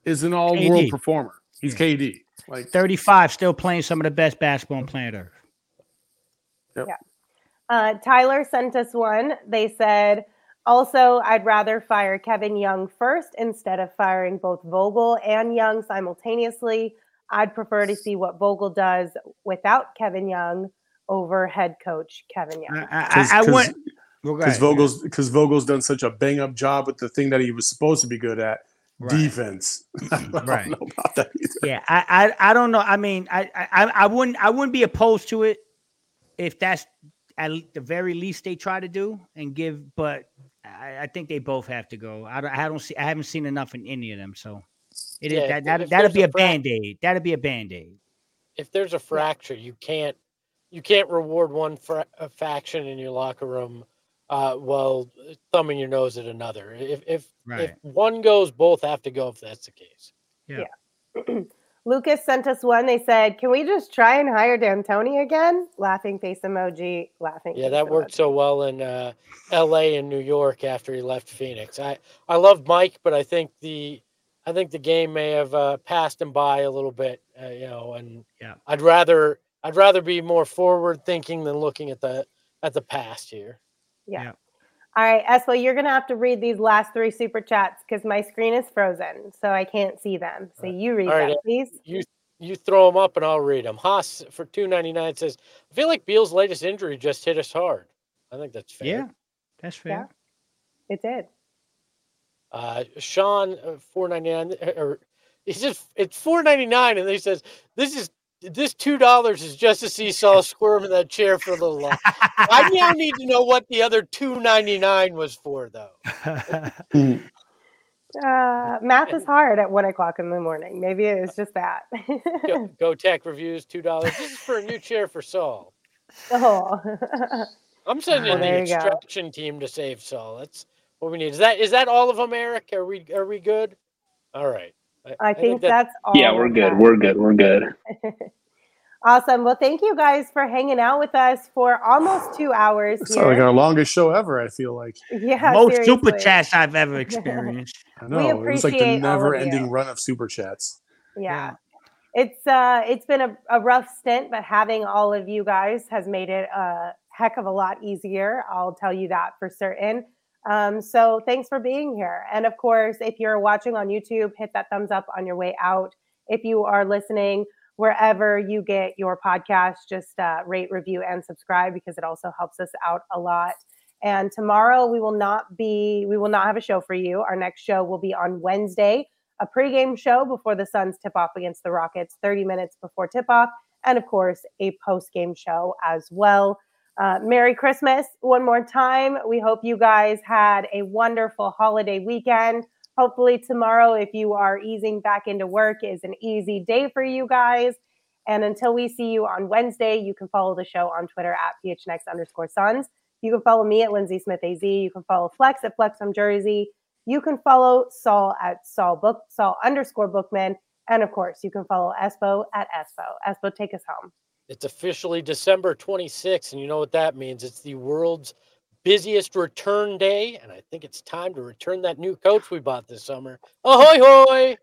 C: is an all-world performer. He's KD. Like
D: 35, still playing some of the best basketball on planet Earth.
A: Uh, Tyler sent us one. They said, also, I'd rather fire Kevin Young first instead of firing both Vogel and Young simultaneously. I'd prefer to see what Vogel does without Kevin Young over head coach Kevin Young.
D: I,
C: Cause-
D: I, I
C: cause-
D: went.
C: Because
D: ahead.
C: Vogel's because Vogel's done such a bang up job with the thing that he was supposed to be good at,
D: Right.
C: defense. I don't
D: Right.
C: know about that either.
D: Yeah, I, I, I don't know. I mean, I, I, I wouldn't, I wouldn't be opposed to it if that's at the very least they try to do and give. But I, I think they both have to go. I don't, I don't see, I haven't seen enough in any of them. So it is
B: Yeah,
D: that, that that'll be
B: a
D: a band aid. That'll be a band aid.
B: if there's a fracture, you can't you can't reward one fra- a faction in your locker room uh, while thumbing your nose at another. If if
D: Right.
B: if one goes, both have to go. If that's the case.
A: Lucas sent us one. They said, "Can we just try and hire D'Antoni again?" Laughing face emoji. Laughing.
B: Yeah,
A: face
B: that worked
A: emoji.
B: so well in uh, L.A. and New York after he left Phoenix. I I love Mike, but I think the I think the game may have uh, passed him by a little bit, uh, you know, and
D: Yeah.
B: I'd rather I'd rather be more forward thinking than looking at the at the past here.
A: Yeah.
D: Yeah.
A: All right, Espo, you're gonna have to read these last three super chats because my screen is frozen, so I can't see them. So you read
B: All right,
A: them, please.
B: You you throw them up and I'll read them. Haas for two ninety nine says, "I feel like Beal's latest injury just hit us hard." I think that's fair.
D: Yeah, that's fair.
A: It did.
B: Uh, Sean uh, four ninety nine or he says it's four ninety nine, and he says this is this two dollars is just to see Saul squirm in that chair for a little while. I now need to know what the other two ninety nine was for, though.
A: Uh, math is hard at one o'clock in the morning. Maybe it was just that.
B: Go, Go Tech reviews two dollars. This is for a new chair for Saul.
A: oh.
B: I'm sending
A: Well,
B: the
A: there go.
B: extraction team to save Saul. That's what we need. Is that is that all of them, Eric? Are we are we good? All right.
A: I think
B: that-
A: that's all.
I: Yeah, we're good. We're good. We're good.
A: Awesome. Well, thank you guys for hanging out with us for almost two hours
C: It's
A: here.
C: like our longest show ever. I feel like.
A: yeah,
D: Most super
A: seriously.
D: chats I've ever experienced.
C: I
A: We
C: know it was like the
A: appreciate all of
C: never-ending run of super chats.
A: Yeah. It's uh it's been a, a rough stint, but having all of you guys has made it a heck of a lot easier. I'll tell you that for certain. Um, so thanks for being here. And of course, if you're watching on YouTube, hit that thumbs up on your way out. If you are listening wherever you get your podcast, just uh, rate, review, and subscribe because it also helps us out a lot. And tomorrow we will not be we will not have a show for you. Our next show will be on Wednesday, a pregame show before the Suns tip off against the Rockets, 30 minutes before tip off, and of course a post game show as well. Uh, Merry Christmas one more time. We hope you guys had a wonderful holiday weekend. Hopefully, tomorrow, if you are easing back into work, is an easy day for you guys. And until we see you on Wednesday, you can follow the show on Twitter at PHNX underscore Suns. You can follow me at Lindsay Smith AZ. You can follow Flex at Flex from Jersey. You can follow Saul at Saul Book Saul underscore Bookman. And of course, you can follow Espo at Espo. Espo, take us home.
B: It's officially December 26th, and you know what that means. It's the world's busiest return day, and I think it's time to return that new coach we bought this summer. Ahoy, hoy!